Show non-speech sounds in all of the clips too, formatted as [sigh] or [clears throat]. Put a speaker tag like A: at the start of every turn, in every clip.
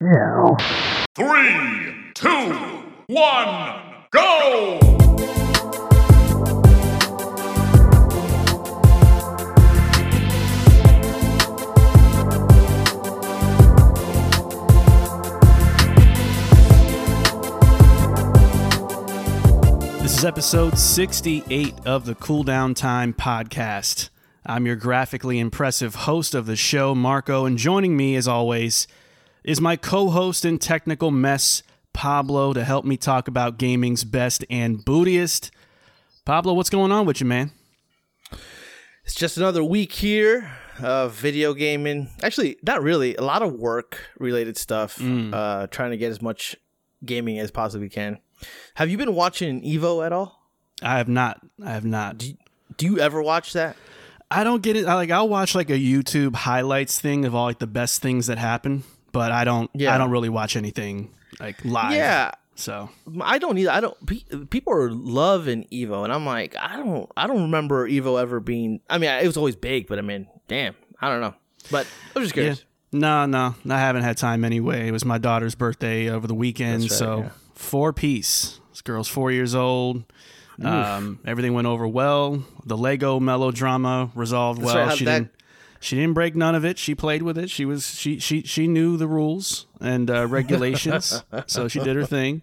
A: Yeah.
B: Three, two, one, go!
C: This is episode 68 of the Cool Down Time podcast. I'm your graphically impressive host of the show, Marco, and joining me, as always, is my co host and technical mess, Pablo, to help me talk about gaming's best and bootiest. Pablo, what's going on with you, man?
D: It's just another week here of video gaming. Actually, not really. A lot of work related stuff. Uh, trying to get as much gaming as possibly can. Have you been watching Evo at all?
C: I have not. I have not.
D: Do you ever watch that?
C: I don't get it. I like I'll watch like a YouTube highlights thing of all like the best things that happen, but I don't
D: Yeah.
C: I don't really watch anything like live.
D: Yeah.
C: So
D: I don't either. I don't. pe- People are loving Evo, and I'm like, I don't. I don't remember Evo ever being. I mean, it was always big, but I mean, damn, I don't know. But I was just
C: yeah.
D: curious.
C: No, no. I haven't had time anyway. It was my daughter's birthday over the weekend,
D: right,
C: so
D: yeah.
C: four piece. This girl's four years old. Um, everything went over well. The Lego melodrama resolved
D: That's
C: well.
D: right,
C: she
D: that-
C: didn't. She didn't break none of it. She played with it. She was she she she knew the rules and uh, regulations, [laughs] so she did her thing.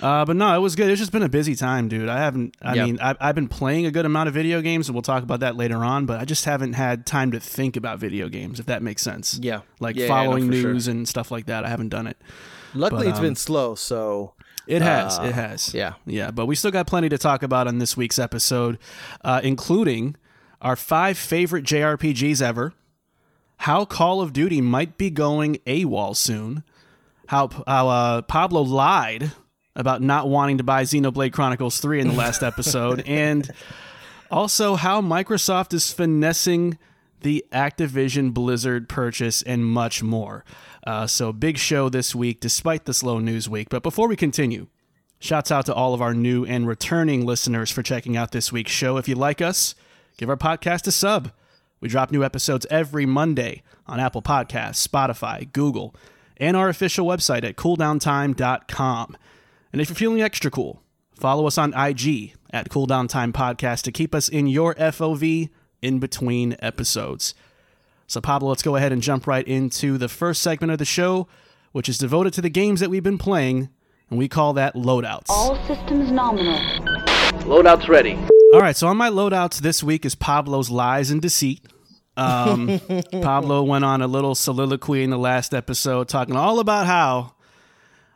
C: Uh, but no, it was good. It's just been a busy time, dude. I haven't. I
D: Yep.
C: mean, I've, I've been playing a good amount of video games, and we'll talk about that later on. But I just haven't had time to think about video games, if that makes sense.
D: Yeah.
C: like
D: Yeah, yeah, no,
C: following
D: sure.
C: news and stuff like that. I haven't done it.
D: Luckily,
C: But,
D: it's
C: um,
D: been slow, so
C: It has.
D: Uh,
C: it has.
D: yeah.
C: Yeah. But we still got plenty to talk about on this week's episode, uh, including our five favorite JRPGs ever, how Call of Duty might be going AWOL soon, how, how uh, Pablo lied about not wanting to buy Xenoblade Chronicles 3 in the last [laughs] episode, and also how Microsoft is finessing the Activision Blizzard purchase and much more. Uh, so, big show this week, despite the slow news week. But before we continue, shouts out to all of our new and returning listeners for checking out this week's show. If you like us, give our podcast a sub. We drop new episodes every Monday on Apple Podcasts, Spotify, Google, and our official website at cooldowntime.com. And if you're feeling extra cool, follow us on IG at Cooldowntime Podcast to keep us in your FOV in between episodes. So, Pablo, let's go ahead and jump right into the first segment of the show, which is devoted to the games that we've been playing, and we call that loadouts.
E: All systems nominal.
D: loadout's ready.
C: All right, so on my loadouts this week is Pablo's lies and deceit. Um, [laughs] Pablo went on a little soliloquy in the last episode talking all about how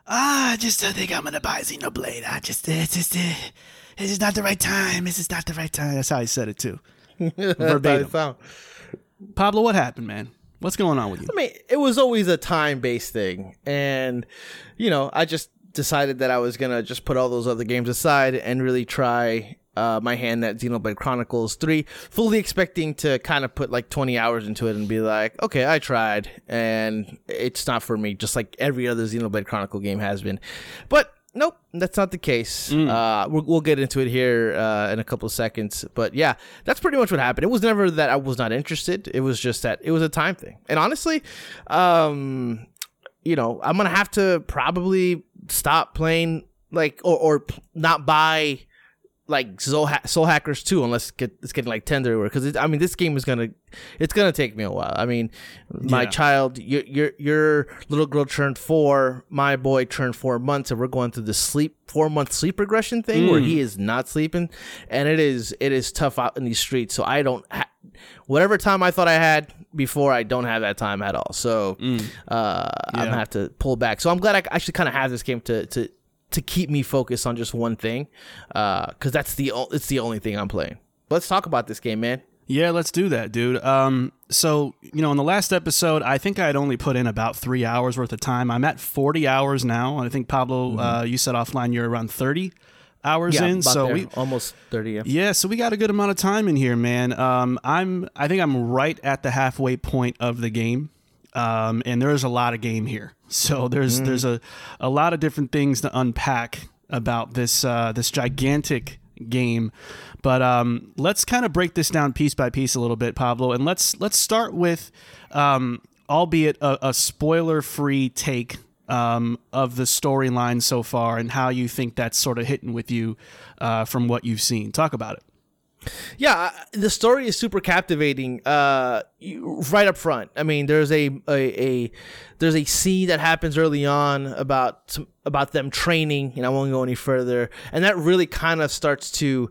C: ah, I just don't think I'm gonna buy Xenoblade. I just it's just uh, it's just not the right time. This is not the right time. That's how he said it too. [laughs] Verbatim. Pablo, what happened, man? What's going on with you?
D: I mean, it was always a time based thing. And, you know, I just decided that I was going to just put all those other games aside and really try uh, my hand at Xenoblade Chronicles 3, fully expecting to kind of put like 20 hours into it and be like, okay, I tried. And it's not for me, just like every other Xenoblade Chronicle game has been. But. Nope, that's not the case. Uh, we'll, we'll get into it here uh, in a couple of seconds. But yeah, that's pretty much what happened. It was never that I was not interested. It was just that it was a time thing. And honestly, um, you know, I'm gonna have to probably stop playing like or or not buy like Soul, ha- Soul Hackers 2 unless get, it's getting like tender because I mean this game is gonna it's gonna take me a while. I mean, my
C: Yeah.
D: child, your your your little girl turned four, my boy turned four months, and we're going through the sleep four month sleep regression thing where he is not sleeping, and it is it is tough out in these streets. So I don't ha- whatever time I thought I had before, I don't have that time at all. So uh, I'm gonna have to pull back. So I'm glad I actually kind of have this game to to to keep me focused on just one thing, because that's the o- it's the only thing I'm playing. Let's talk about this game, man.
C: Yeah, let's do that, dude. Um, so you know, in the last episode, I think I had only put in about three hours worth of time. I'm at 40 hours now, and I think Pablo, uh, you said offline you're around 30 hours
D: Yeah,
C: in. So
D: there.
C: we,
D: almost thirty. Yeah.
C: yeah, so we got a good amount of time in here, man. Um, I'm, I think I'm right at the halfway point of the game. Um, and there's a lot of game here. So there's there's a, a lot of different things to unpack about this uh, this gigantic game. But um, let's kind of break this down piece by piece a little bit, Pablo, and let's let's start with, um, albeit a, a spoiler free take um, of the storyline so far and how you think that's sort of hitting with you uh, from what you've seen. Talk about it.
D: Yeah, the story is super captivating. Uh, right up front. I mean, there's a, a a there's a scene that happens early on about about them training, and I won't go any further. And that really kind of starts to,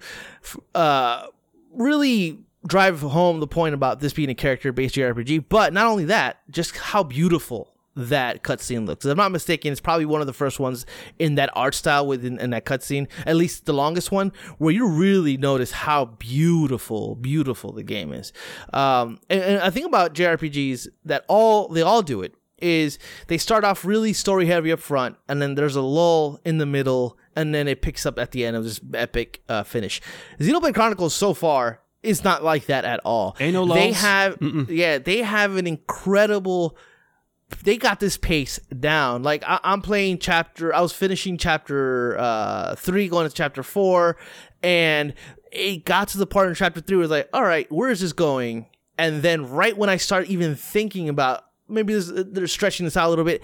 D: uh, really drive home the point about this being a character-based JRPG. But not only that, just how beautiful that cutscene looks. If I'm not mistaken, it's probably one of the first ones in that art style within in that cutscene, at least the longest one, where you really notice how beautiful, beautiful the game is. Um, and, and I think about JRPGs that all they all do it is they start off really story heavy up front, and then there's a lull in the middle, and then it picks up at the end of this epic uh, finish. Xenoblade Chronicles so far is not like that at all.
C: Ain't no
D: They
C: lulls.
D: have yeah, they have an incredible they got this pace down. Like I, I'm playing chapter, I was finishing chapter uh, three, going to chapter four, and it got to the part in chapter three where it's like, all right, where is this going? And then right when I start even thinking about maybe this, they're stretching this out a little bit,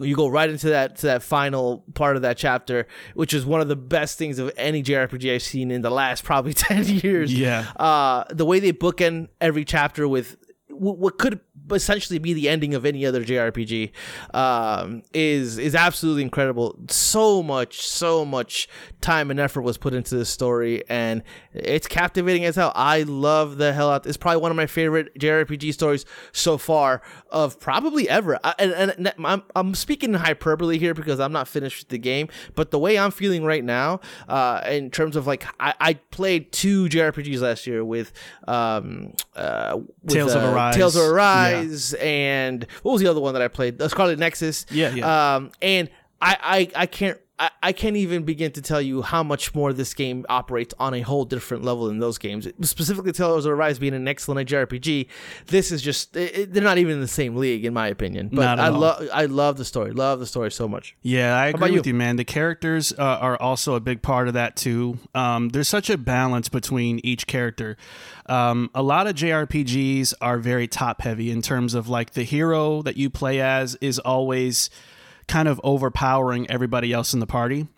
D: you go right into that to that final part of that chapter, which is one of the best things of any JRPG I've seen in the last probably [laughs] ten years.
C: Yeah.
D: Uh, the way they bookend every chapter with what could essentially be the ending of any other JRPG um, is is absolutely incredible. So much, so much time and effort was put into this story, and it's captivating as hell. I love the hell out. It's probably one of my favorite JRPG stories so far of probably ever. I, and, and I'm I'm speaking in hyperbole here because I'm not finished with the game, but the way I'm feeling right now, uh, in terms of like I, I played two JRPGs last year with um uh with,
C: Tales of
D: uh,
C: Arise.
D: Tales of
C: Yeah.
D: Arise, and what was the other one that I played? Uh, Scarlet Nexus.
C: Yeah, yeah.
D: Um, and I, I, I can't. I, I can't even begin to tell you how much more this game operates on a whole different level than those games. Specifically, Tales of Arise being an excellent JRPG, this is just it, it- they're not even in the same league in my opinion. But
C: Not at
D: I
C: all.
D: love I love the story, love the story so much.
C: Yeah, I agree with
D: you?
C: you, man. The characters uh, are also a big part of that too. Um, there's such a balance between each character. Um, a lot of JRPGs are very top heavy in terms of like the hero that you play as is always kind of overpowering everybody else in the party.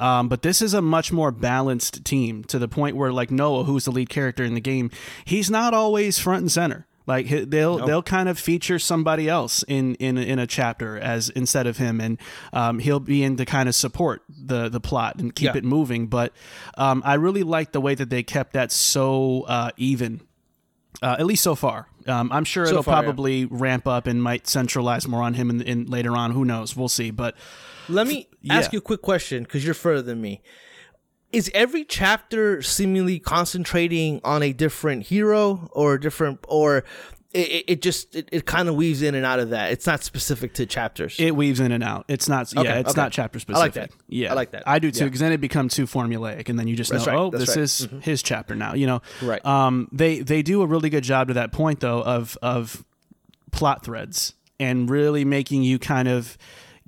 C: Um, but this is a much more balanced team to the point where like Noah, who's the lead character in the game, he's not always front and center. Like they'll they'll kind of feature somebody else in in in a chapter as instead of him, and um, he'll be in to kind of support the the plot and keep
D: Yeah.
C: it moving. But um, I really like the way that they kept that so uh, even uh, at least so far. Um, I'm sure it'll
D: far, yeah.
C: probably ramp up and might centralize more on him in, in later on. Who knows? We'll see. But
D: Let me
C: Yeah.
D: ask you a quick question because you're further than me. Is every chapter seemingly concentrating on a different hero or a different or it, it, just it, it kind of weaves in and out of that. It's not specific to chapters.
C: it weaves in and out. It's not.
D: Okay,
C: yeah, it's
D: okay.
C: not chapter specific.
D: I like that.
C: Yeah,
D: I like that.
C: I do too
D: Yeah.
C: because then it becomes too formulaic, and then you just
D: That's
C: know,
D: right,
C: oh,
D: that's
C: this
D: right. Mm-hmm.
C: is his chapter now. You know,
D: Right.
C: Um, they they do a really good job to that point though of of plot threads and really making you kind of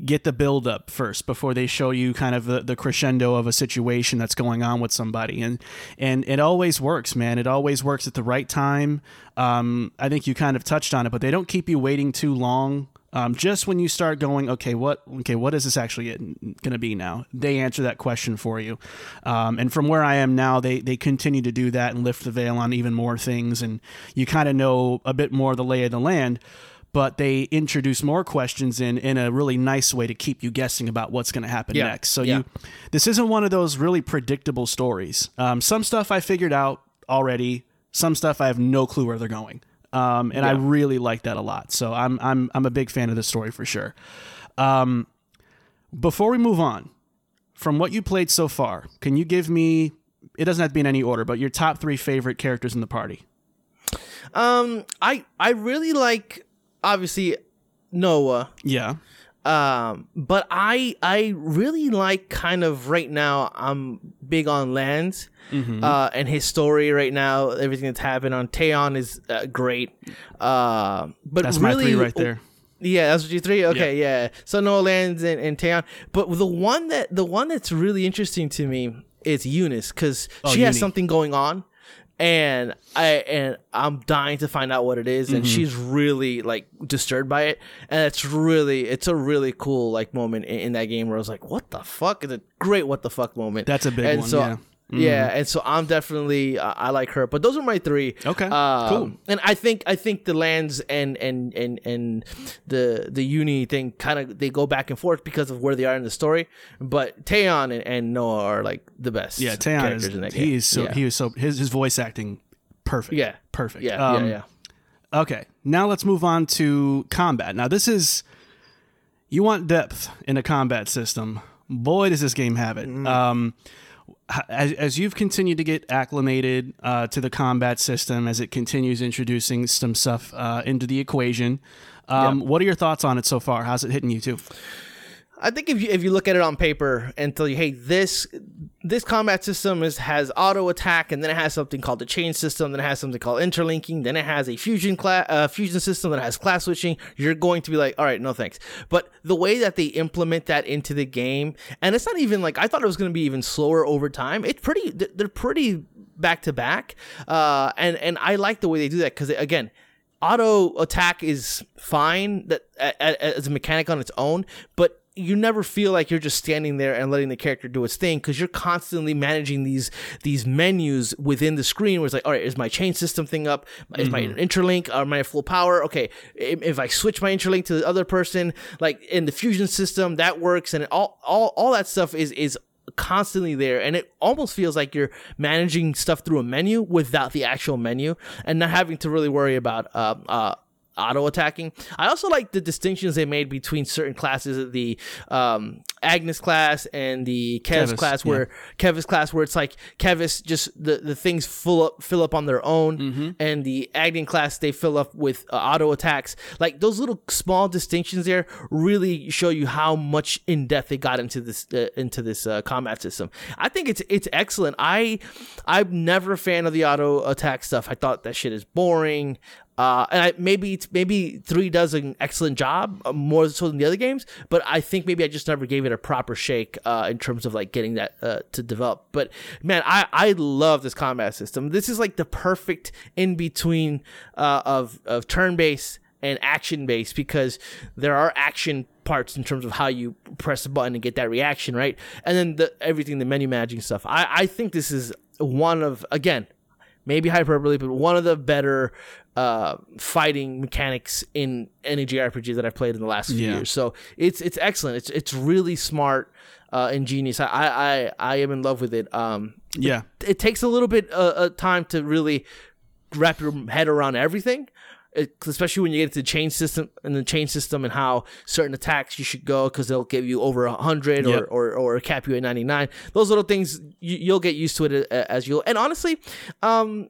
C: get the build up first before they show you kind of the, the crescendo of a situation that's going on with somebody. And and it always works man. It always works at the right time. Um, i think you kind of touched on it but they don't keep you waiting too long. Um, just when you start going okay what okay what is this actually going to be now? They answer that question for you. Um, and from where i am now they they continue to do that and lift the veil on even more things. And you kind of know a bit more of the lay of the land but they introduce more questions in in a really nice way to keep you guessing about what's going to happen
D: Yeah.
C: next. So
D: Yeah.
C: you, this isn't one of those really predictable stories. Um, some stuff I figured out already. Some stuff I have no clue where they're going. Um, and I really like that a lot. So I'm I'm I'm a big fan of this story for sure. Um, before we move on, from what you played so far, can you give me? It doesn't have to be in any order, but your top three favorite characters in the party.
D: Um, I I really like obviously Noah.
C: Yeah.
D: Um, but I I really like kind of right now. I'm big on Lanz,
C: Mm-hmm.
D: uh, and his story right now. Everything that's happened on Taion is uh, great. Uh, but
C: That's
D: really,
C: my three right there.
D: Yeah, that's what you three. Okay, yeah. So Noah Lanz and, and Taion, but the one that the one that's really interesting to me is Eunice because she has something going on, and I and I'm dying to find out what it is,
C: Mm-hmm.
D: and she's really like disturbed by it, and it's really it's a really cool like moment in, in that game where I was like, what the fuck? It's a great what the fuck moment.
C: That's a big
D: and
C: one,
D: So,
C: yeah. Mm-hmm.
D: Yeah, and so I'm definitely uh, I like her, but those are my three.
C: Okay,
D: Um,
C: cool.
D: And I think I think the Lanz and and and and the the Eunie thing kind of they go back and forth because of where they are in the story. But Taion and, and Noah are like the best.
C: Yeah,
D: characters
C: is
D: in that game.
C: he is so
D: yeah.
C: he is so his his voice acting perfect.
D: yeah
C: perfect.
D: Yeah,
C: Um,
D: yeah, yeah.
C: Okay, now let's move on to combat. Now this is you want depth in a combat system. Boy, does this game have it.
D: Mm.
C: Um, as, as you've continued to get acclimated uh, to the combat system, as it continues introducing some stuff uh, into the equation, um, what are your thoughts on it so far? How's it hitting you too?
D: I think if you if you look at it on paper and tell you, hey, this this combat system is has auto attack, and then it has something called the chain system, then it has something called interlinking, then it has a fusion class uh, fusion system that has class switching. You're going to be like, all right, no thanks. But the way that they implement that into the game, and it's not even like I thought it was going to be even slower over time. It's pretty. They're pretty back to back, uh, and and I like the way they do that because again auto attack is fine that as a mechanic on its own, but you never feel like you're just standing there and letting the character do its thing because you're constantly managing these these menus within the screen where it's like all right is my chain system thing up? Is my interlink are my full power? Okay if, if i switch my interlink to the other person like in the fusion system that works and all all, all that stuff is is constantly there and it almost feels like you're managing stuff through a menu without the actual menu and not having to really worry about uh, uh, auto attacking i also like the distinctions they made between certain classes the um, Agnus class and the kev's
C: Keves,
D: class
C: yeah.
D: where Keves class where it's like Keves just the, the things fill up fill up on their own
C: Mm-hmm.
D: and the Agnus class they fill up with uh, auto attacks like those little small distinctions there really show you how much in depth they got into this uh, into this uh, combat system. I think it's it's excellent. I i'm never a fan of the auto attack stuff. I thought that shit is boring uh, and I, maybe it's, maybe three does an excellent job uh, more so than the other games, but I think maybe I just never gave it a proper shake uh, in terms of like getting that uh, to develop. But man, I I love this combat system. This is like the perfect in between uh, of of turn based and action based because there are action parts in terms of how you press a button and get that reaction right, and then the everything the menu managing stuff. I I think this is one of again maybe hyperbole, but one of the better uh, fighting mechanics in any JRPG that I've played in the last few
C: Yeah.
D: years. So it's it's excellent. It's it's really smart, uh, ingenious. I, I I am in love with it. Um,
C: Yeah,
D: it takes a little bit uh, uh, time to really wrap your head around everything. It, especially when you get into the chain system and the chain system and how certain attacks you should go because they'll give you over a hundred
C: Yep.
D: or, or or cap you at ninety nine. Those little things you, you'll get used to it uh, as you'll. And honestly, um,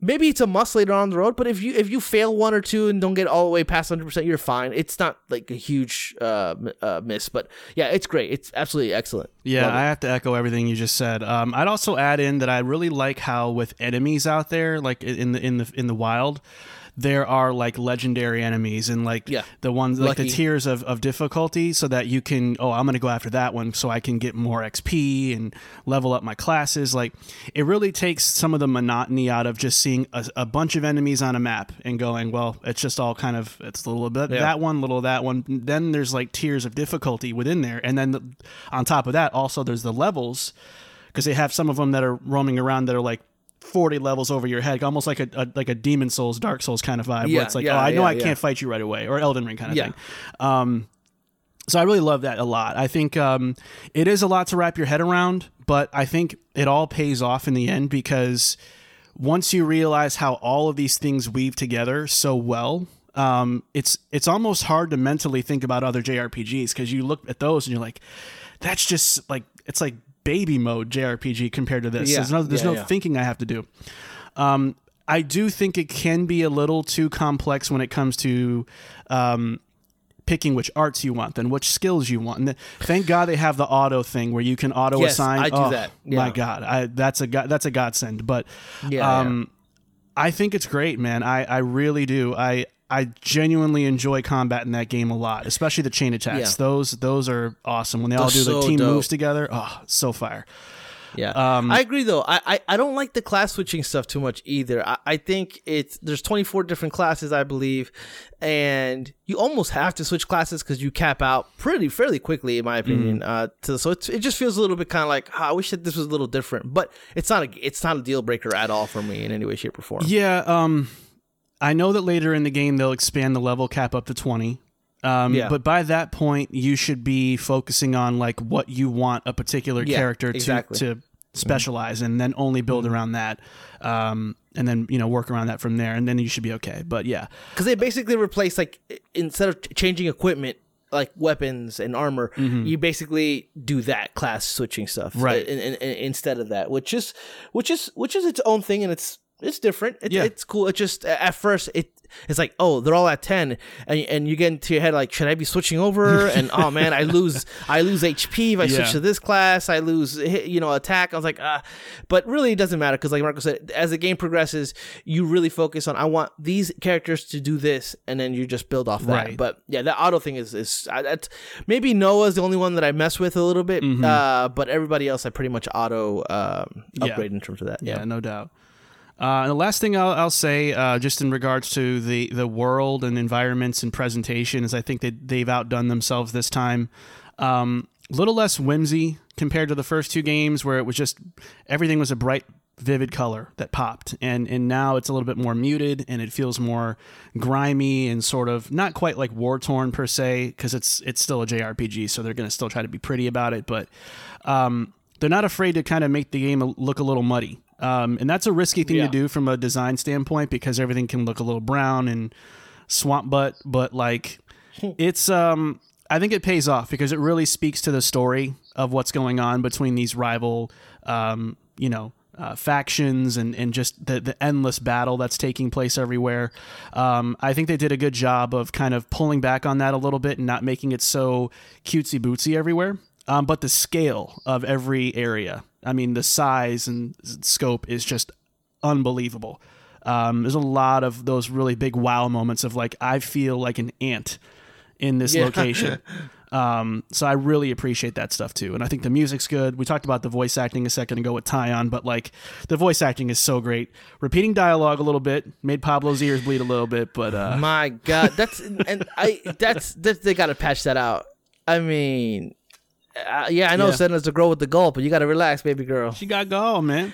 D: maybe it's a must later on the road. But if you if you fail one or two and don't get all the way past hundred percent, you're fine. It's not like a huge uh, uh, miss. But yeah, it's great. It's absolutely excellent.
C: Yeah,
D: Love it.
C: I have to echo everything you just said. Um, I'd also add in that I really like how with enemies out there, like in the in the in the wild, there are like legendary enemies and like
D: Yeah.
C: the ones like the tiers of, of difficulty, so that you can oh I'm gonna go after that one so I can get more XP and level up my classes. Like it really takes some of the monotony out of just seeing a, a bunch of enemies on a map and going well it's just all kind of it's a little bit that one, little that one. Then there's like tiers of difficulty within there, and then the, on top of that, also there's the levels because they have some of them that are roaming around that are like 40 levels over your head, almost like a, a like a Demon Souls, Dark Souls kind of vibe.
D: Yeah,
C: where it's like,
D: yeah,
C: oh, I know
D: yeah,
C: I can't fight you right away, or Elden Ring kind of thing. Um, so I really love that a lot. I think um, it is a lot to wrap your head around, but I think it all pays off in the end because once you realize how all of these things weave together so well, um, it's it's almost hard to mentally think about other JRPGs because you look at those and you're like, that's just like it's like baby mode JRPG compared to this.
D: Yeah.
C: There's no there's
D: Yeah,
C: no
D: yeah.
C: thinking I have to do. Um, I do think it can be a little too complex when it comes to um, picking which arts you want, then which skills you want. And th- thank God they have the auto thing where you can auto
D: Yes,
C: assign.
D: I do
C: oh,
D: that.
C: My God, I, that's a that's a godsend. But
D: Yeah,
C: um, I think it's great, man. I, I really do. I I genuinely enjoy combat in that game a lot, especially the chain attacks.
D: Yeah.
C: Those those are awesome when they all do
D: They're
C: the team
D: dope.
C: moves together. Oh, so fire.
D: Yeah,
C: Um,
D: I agree though. I, I, I don't like the class switching stuff too much either. I, I think it's there's 24 different classes, I believe, and you almost have to switch classes because you cap out pretty fairly quickly, in my opinion. Uh, to, so it's, it just feels a little bit kind of like "Ah, I wish that this was a little different, but it's not a it's not a deal breaker at all for me in any way, shape, or form.
C: Yeah, um, I know that later in the game they'll expand the level cap up to twenty. Um,
D: Yeah.
C: But by that point, you should be focusing on like what you want a particular
D: Yeah,
C: character
D: exactly.
C: to to specialize, in, and then only build around that, um, and then you know work around that from there, and then you should be okay. But yeah,
D: because they basically replace like instead of changing equipment like weapons and armor you basically do that class switching stuff
C: Mm-hmm. Right.
D: in, in, in- instead of that which is which is which is its own thing and it's it's different it,
C: Yeah.
D: it's cool it just at first it it's like oh they're all at 10 and, and you get into your head like should i be switching over [laughs] and oh man i lose i lose hp if i
C: Yeah.
D: switch to this class i lose you know attack i was like ah but really it doesn't matter because like marco said as the game progresses you really focus on i want these characters to do this and then you just build off that
C: Right.
D: but yeah that auto thing is is I, that's maybe noah's the only one that i mess with a little bit uh but everybody else i pretty much auto um
C: Yeah.
D: upgrade in terms of that
C: yeah,
D: yeah,
C: no doubt. Uh, and the last thing I'll, I'll say, uh, just in regards to the, the world and environments and presentation, is I think that they've outdone themselves this time. Um, a little less whimsy compared to the first two games, where it was just everything was a bright, vivid color that popped, and and now it's a little bit more muted and it feels more grimy and sort of not quite like war torn per se, because it's it's still a JRPG, so they're going to still try to be pretty about it, but um, they're not afraid to kind of make the game look a little muddy. Um, and that's a risky thing
D: Yeah.
C: to do from a design standpoint because everything can look a little brown and swamp butt, but like [laughs] it's um I think it pays off because it really speaks to the story of what's going on between these rival um, you know, uh, factions and, and just the, the endless battle that's taking place everywhere. Um, I think they did a good job of kind of pulling back on that a little bit and not making it so cutesy bootsy everywhere. Um, but the scale of every area, I mean, the size and scope is just unbelievable. Um, there's a lot of those really big wow moments of like, I feel like an ant in this
D: Yeah.
C: location. [laughs] Um, so I really appreciate that stuff too. And I think the music's good. We talked about the voice acting a second ago with Taion, but like the voice acting is so great. Repeating dialogue a little bit made Pablo's ears bleed a little bit, but uh,
D: my god that's and i that's, that's they gotta patch that out i mean uh, yeah i know
C: Yeah.
D: Sena's the girl with the gulp but you gotta relax baby girl
C: she got go, man.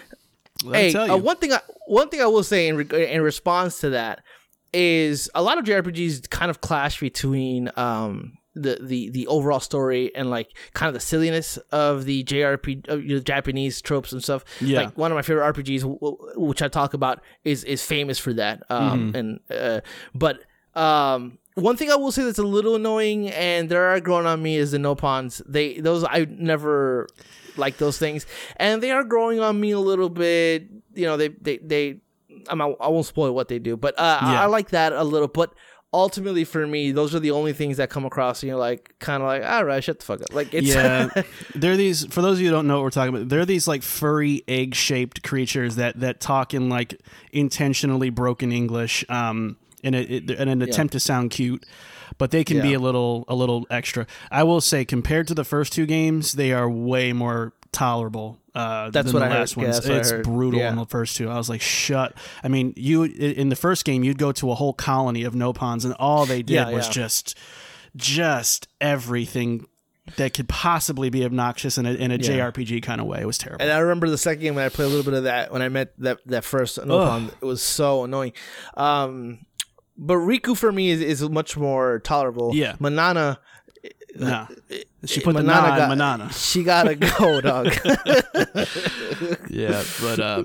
C: Let
D: hey,
C: tell you.
D: uh, one thing I one thing I will say in re- in response to that is a lot of JRPGs kind of clash between um the the the overall story and like kind of the silliness of the JRP of you know, Japanese tropes and stuff.
C: Yeah.
D: Like one of my favorite RPGs, w- w- which I talk about, is is famous for that. Um,
C: Mm-hmm.
D: and uh, but um. One thing I will say that's a little annoying, and they are growing on me, is the Nopons. They those I never like those things, and they are growing on me a little bit. You know, they they they. I'm I won't spoil what they do, but uh, I, I like that a little. But ultimately, for me, those are the only things that come across, and you're like, kind of like, all right, shut the fuck up. Like, it's
C: yeah, [laughs] they're these. For those of you who don't know what we're talking about, they're these like furry egg-shaped creatures that that talk in like intentionally broken English, um, in, a, in an attempt to sound cute. But they can be a little a little extra. I will say, compared to the first two games, they are way more tolerable. Uh,
D: That's
C: than
D: what
C: the
D: I
C: last
D: heard. Yeah,
C: ones.
D: I
C: it's brutal
D: Yeah.
C: in the first two. I was like, shut. I mean, you in the first game, you'd go to a whole colony of Nopons, and all they did
D: Yeah,
C: was
D: yeah.
C: just just everything that could possibly be obnoxious in a, in a JRPG kind of way. It was terrible.
D: And I remember the second game when I played a little bit of that when I met that that first Nopon. It was so annoying. Um, but Riku for me is, is much more tolerable.
C: Yeah.
D: Manana.
C: nah. She put the
D: Manana
C: nah in
D: got-
C: Manana.
D: She gotta go, dog. [laughs]
C: Yeah, but uh,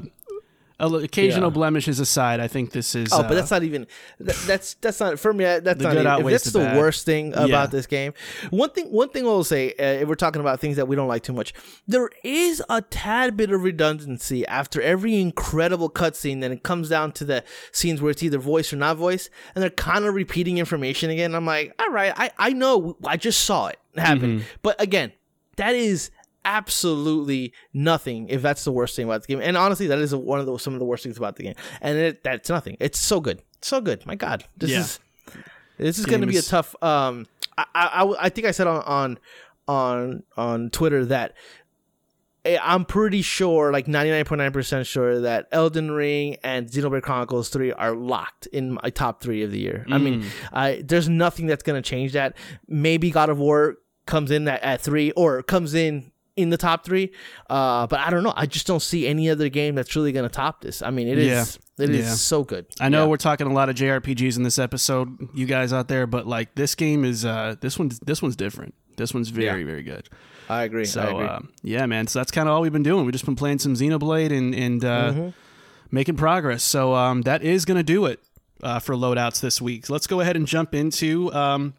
C: occasional
D: Yeah.
C: blemishes aside, I think this is.
D: Oh,
C: uh,
D: but that's not even. That, that's that's not for me. That's not. Even, that's
C: the
D: the worst thing about
C: Yeah.
D: this game. One thing. One thing I'll say. Uh, if we're talking about things that we don't like too much, there is a tad bit of redundancy after every incredible cutscene. Then it comes down to the scenes where it's either voice or not voice, and they're kind of repeating information again. I'm like, all right, I I know. I just saw it happen,
C: Mm-hmm.
D: but again, that is absolutely nothing if that's the worst thing about the game. And honestly that is one of the some of the worst things about the game. And it, that's nothing. It's so good. So good. My god. This
C: Yeah.
D: is this is going to be a tough um I, I I- think i said on on on on twitter that eh, I'm pretty sure, like 99.9% sure, that Elden Ring and Xenoblade Chronicles 3 are locked in my top three of the year. I mean, I, there's nothing that's going to change that. Maybe God of War comes in at, at three or comes in in the top three. Uh, but I don't know. I just don't see any other game that's really going to top this. I mean, it is
C: Yeah.
D: it is
C: Yeah.
D: so good.
C: I know
D: Yeah.
C: we're talking a lot of JRPGs in this episode, you guys out there, but like this game is uh this one's this one's different. This one's very very good.
D: I agree. I
C: So
D: agree.
C: uh, yeah, man. So that's kind of all we've been doing. We've just been playing some Xenoblade and and uh,
D: Mm-hmm.
C: making progress. So um, that is gonna do it uh, for loadouts this week. So let's go ahead and jump into um,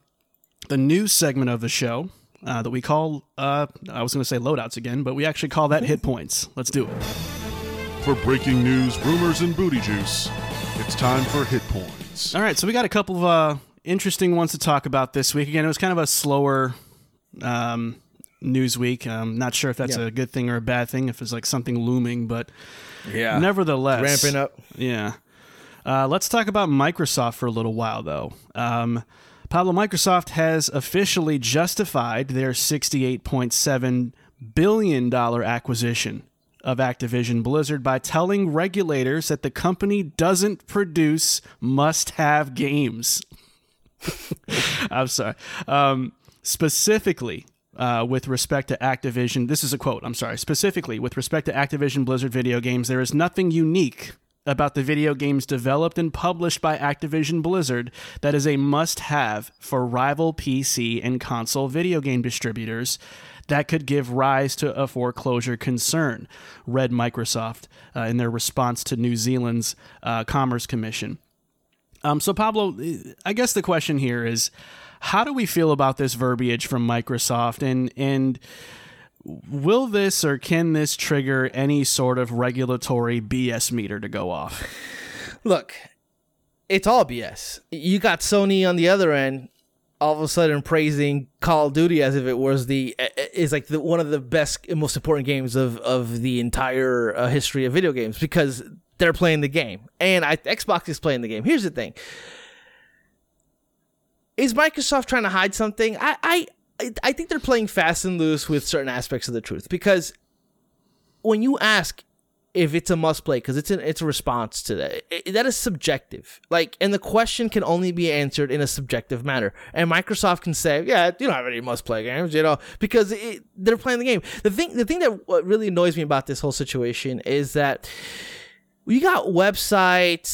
C: the news segment of the show. Uh, that we call, uh, I was going to say loadouts again, but we actually call that hit points. Let's do it.
B: For breaking news, rumors, and booty juice, it's time for Hit Points.
C: All right, so we got a couple of uh, interesting ones to talk about this week. Again, it was kind of a slower um, news week. I'm not sure if that's
D: Yeah.
C: a good thing or a bad thing, if it's like something looming, but
D: yeah.
C: nevertheless.
D: Ramping up.
C: Yeah. Uh, let's talk about Microsoft for a little while, though. Um, Pablo, Microsoft has officially justified their $68.7 billion acquisition of Activision Blizzard by telling regulators that the company doesn't produce must have games. [laughs] I'm sorry. Um, specifically, uh, with respect to Activision, this is a quote, I'm sorry. Specifically, with respect to Activision Blizzard video games, there is nothing unique about the video games developed and published by Activision Blizzard that is a must have for rival PC and console video game distributors that could give rise to a foreclosure concern, read Microsoft uh, in their response to New Zealand's uh, Commerce Commission. Um, so, Pablo, I guess the question here is how do we feel about this verbiage from Microsoft and, and will this or can this trigger any sort of regulatory BS meter to go off?
D: Look, it's all BS. You got Sony on the other end, all of a sudden praising Call of Duty as if it was the is like the, one of the best and most important games of of the entire uh, history of video games because they're playing the game and I, Xbox is playing the game. Here's the thing: is Microsoft trying to hide something? I I I think they're playing fast and loose with certain aspects of the truth because when you ask if it's a must play because it's an it's a response to that it- that is subjective. Like and the question can only be answered in a subjective manner. And microsoft can say yeah you don't have any must play games you know because it, they're playing the game. The thing the thing that what really annoys me about this whole situation is that you got websites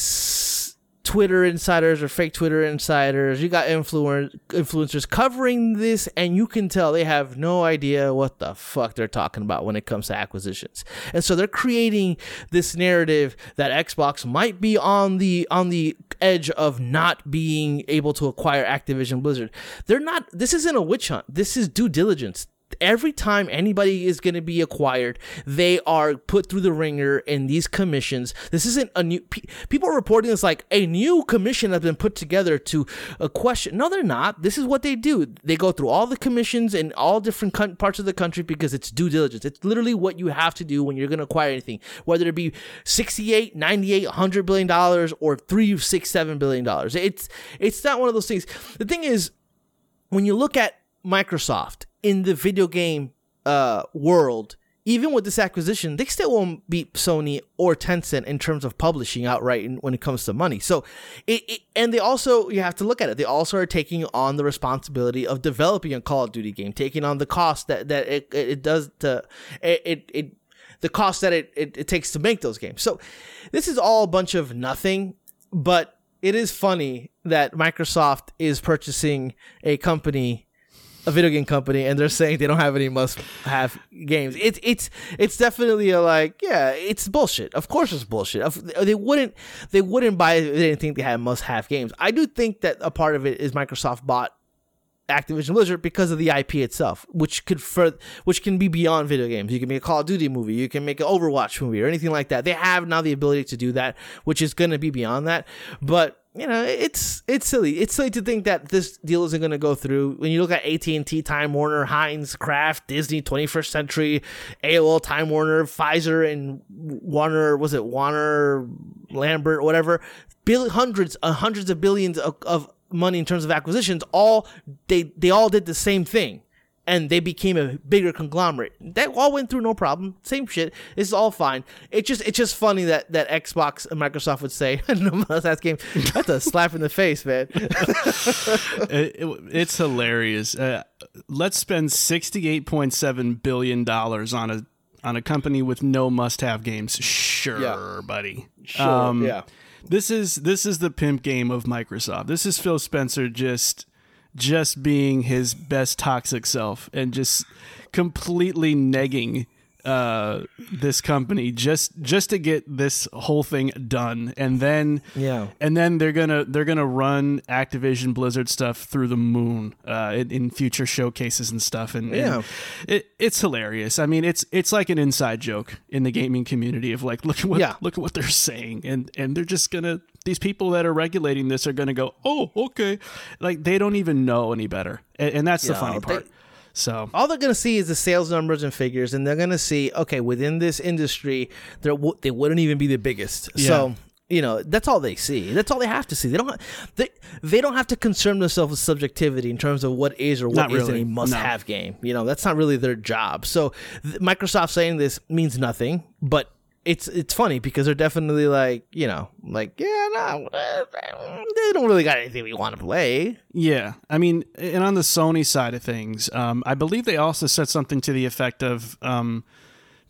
D: Twitter insiders or fake Twitter insiders. You got influer- influencers covering this, and you can tell they have no idea what the fuck they're talking about when it comes to acquisitions. And so they're creating this narrative that Xbox might be on the on the edge of not being able to acquire Activision Blizzard. They're not. This isn't a witch hunt. This is due diligence every time anybody is going to be acquired, they are put through the ringer in these commissions. This isn't a new. Pe- people are reporting this like a new commission has been put together to a question. No, they're not. This is what they do. They go through all the commissions in all different parts of the country because it's due diligence. It's literally what you have to do when you're going to acquire anything, whether it be 68, 98, 100 billion dollars or 3, 6, 7 billion dollars. It's it's not one of those things. The thing is when you look at Microsoft in the video game uh, world, even with this acquisition, they still won't beat Sony or Tencent in terms of publishing outright when it comes to money. So, it, it and they also you have to look at it. They also are taking on the responsibility of developing a Call of Duty game, taking on the cost that that it, it, does to it, it it the cost that it, it it takes to make those games. So, this is all a bunch of nothing, but it is funny that Microsoft is purchasing a company a video game company and they're saying they don't have any must have games. It's it's it's definitely a like yeah, it's bullshit. Of course it's bullshit. They wouldn't they wouldn't buy it they didn't think they had must have games. I do think that a part of it is Microsoft bought Activision Blizzard because of the IP itself, which could further, which can be beyond video games. You can make a Call of Duty movie, you can make an Overwatch movie, or anything like that. They have now the ability to do that, which is going to be beyond that. But you know, it's it's silly. It's silly to think that this deal isn't going to go through. When you look at AT and T, Time Warner, Heinz, Kraft, Disney, 21st Century, AOL, Time Warner, Pfizer, and Warner, was it Warner, Lambert, whatever, bill, hundreds, uh, hundreds of billions of, of money in terms of acquisitions. All they they all did the same thing and they became a bigger conglomerate. That all went through no problem. Same shit. It's all fine. It just it's just funny that that Xbox and Microsoft would say [laughs] no last game. That's a [laughs] slap in the face, man. [laughs]
C: It- it- it's hilarious. Uh, let's spend sixty-eight point seven billion dollars on a on a company with no must-have games. Sure,
D: Yeah.
C: buddy.
D: Sure,
C: Um,
D: yeah.
C: This is this is the pimp game of Microsoft. This is Phil Spencer just just being his best toxic self and just completely negging uh, this company just just to get this whole thing done, and then
D: Yeah.
C: and then they're gonna they're gonna run Activision Blizzard stuff through the moon uh, in, in future showcases and stuff, and, and
D: Yeah.
C: it, it's hilarious. I mean, it's it's like an inside joke in the gaming community of like, look at what
D: Yeah.
C: look at what they're saying, and and they're just gonna these people that are regulating this are gonna go, oh, okay, like they don't even know any better, and, and that's the
D: Yeah,
C: funny
D: they-
C: part. So
D: all they're going to see is the sales numbers and figures and they're going to see okay within this industry they w- they wouldn't even be the biggest. So you know that's all they see. That's all they have to see. They don't they, they don't have to concern themselves with subjectivity in terms of what is or what
C: Not really.
D: a must-have game. You know that's not really their job. So th- microsoft saying this means nothing but it's it's funny because they're definitely like you know like yeah no they don't really got anything we want to play.
C: Yeah, I mean, and on the Sony side of things, um, I believe they also said something to the effect of um,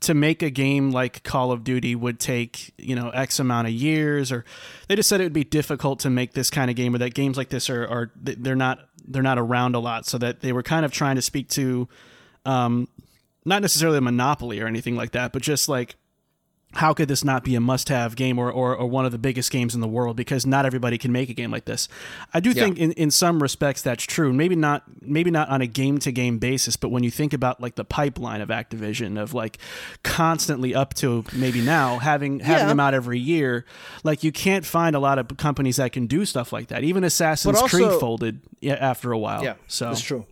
C: to make a game like Call of Duty would take you know X amount of years, or they just said it would be difficult to make this kind of game, or that games like this are, are they're not they're not around a lot, so that they were kind of trying to speak to, um, not necessarily a monopoly or anything like that, but just like how could this not be a must-have game or, or, or one of the biggest games in the world? Because not everybody can make a game like this. I do think in, in some respects that's true. Maybe not maybe not on a game-to-game basis but when you think about like the pipeline of activision of like constantly up to maybe now having having
D: Yeah.
C: them out every year like you can't find a lot of companies that can do stuff like that. Even assassin's
D: But
C: creed folded after a while.
D: Yeah,
C: so
D: that's true.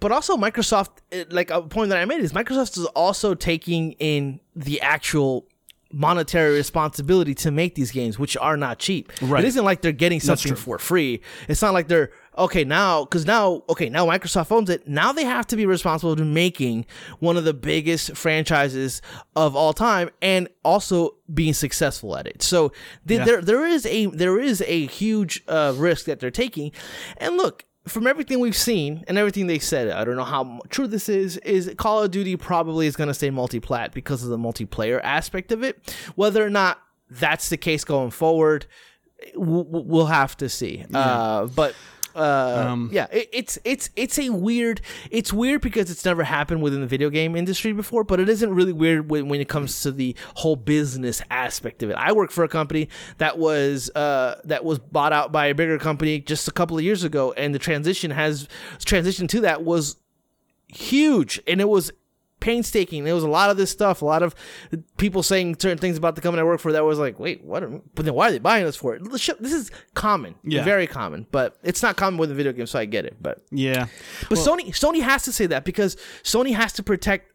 D: But also, Microsoft, like a point that I made is Microsoft is also taking in the actual monetary responsibility to make these games, which are not cheap.
C: Right.
D: It isn't like they're getting something for free. It's not like they're okay now because now okay now Microsoft owns it. Now they have to be responsible to making one of the biggest franchises of all time and also being successful at it. So th-
C: Yeah.
D: there there is a there is a huge uh, risk that they're taking. And look, from everything we've seen and everything they said, I don't know how true this is. Is Call of Duty probably is going to stay multi-plat because of the multiplayer aspect of it. Whether or not that's the case going forward, we'll have to see. Uh, but. Uh,
C: Um,
D: yeah, it, it's it's it's a weird. It's weird because it's never happened within the video game industry before, but it isn't really weird when, when it comes to the whole business aspect of it. I work for a company that was uh, that was bought out by a bigger company just a couple of years ago, and the transition has transition to that was huge, and it was painstaking. There was a lot of this stuff, a lot of people saying certain things about the company I work for that was like, wait, what? Are, but then why are they buying us for it? This is common,
C: Yeah.
D: very common, but it's not common with the video game, so I get it. But
C: yeah
D: but Sony Sony has to say that because Sony has to protect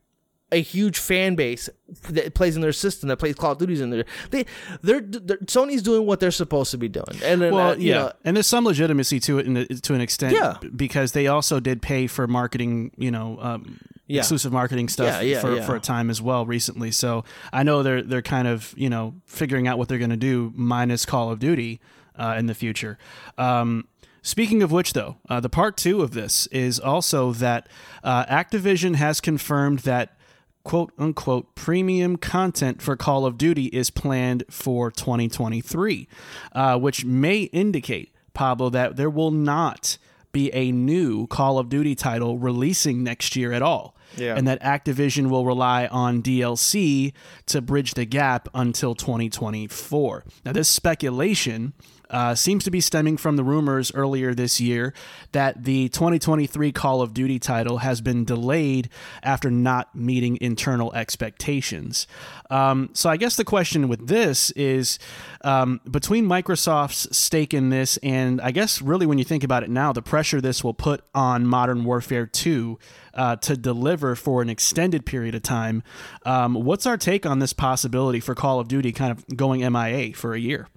D: a huge fan base that plays in their system that plays Call of Duties in there. They they're, they're Sony's doing what they're supposed to be doing. And then,
C: Well,
D: uh,
C: yeah,
D: know,
C: and there's some legitimacy to it in, to an extent,
D: Yeah.
C: because they also did pay for marketing, you know, um,
D: Yeah.
C: exclusive marketing stuff
D: Yeah, yeah,
C: for, for a time as well recently. So I know they're they're kind of you know figuring out what they're going to do minus Call of Duty uh, in the future. Um, Speaking of which, though, uh, the part two of this is also that uh, Activision has confirmed that quote unquote premium content for Call of Duty is planned for 2023, uh, which may indicate, Pablo, that there will not be a new Call of Duty title releasing next year at all.
D: Yeah.
C: And that Activision will rely on DLC to bridge the gap until 2024. Now, this speculation uh, seems to be stemming from the rumors earlier this year that the 2023 Call of Duty title has been delayed after not meeting internal expectations. Um, so I guess the question with this is um, between Microsoft's stake in this and I guess really when you think about it now, the pressure this will put on Modern Warfare 2 uh, to deliver for an extended period of time. Um, what's our take on this possibility for Call of Duty kind of going MIA for a year?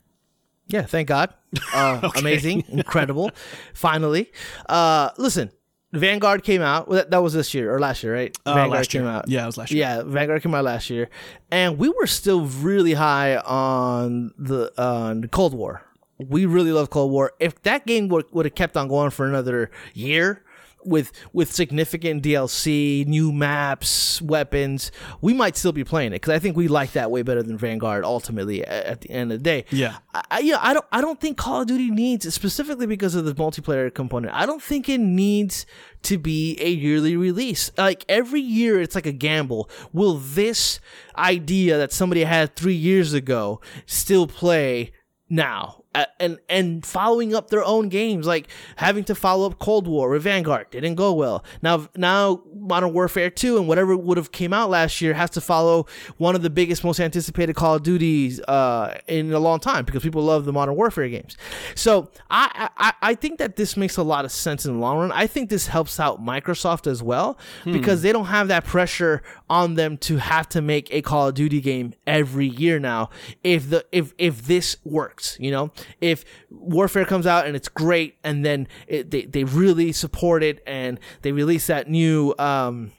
D: Yeah, thank God. [laughs] Uh, Amazing, incredible. [laughs] Finally, uh, listen. Vanguard came out. Well, that, that was this year or last year, right?
C: Uh,
D: Vanguard
C: last
D: came
C: year.
D: out.
C: Yeah, it was last year.
D: Yeah, Vanguard came out last year, and we were still really high on the on the Cold War. We really love Cold War. If that game would, would have kept on going for another year with with significant DLC, new maps, weapons, we might still be playing it because I think we like that way better than Vanguard. Ultimately, at the end of the day,
C: Yeah.
D: I- yeah, I don't, I don't think Call of Duty needs specifically because of the multiplayer component. I don't think it needs to be a yearly release. Like every year, it's like a gamble. Will this idea that somebody had three years ago still play now? And and following up their own games, like having to follow up Cold War with Vanguard, didn't go well. Now now Modern Warfare Two and whatever would have came out last year has to follow one of the biggest, most anticipated Call of Duties uh, in a long time because people love the Modern Warfare games. So I, I I think that this makes a lot of sense in the long run. I think this helps out Microsoft as well because they don't have that pressure on them to have to make a Call of Duty game every year now. If the if if this works, you know, if Warfare comes out and it's great, and then it, they they really support it and they release that new. Um,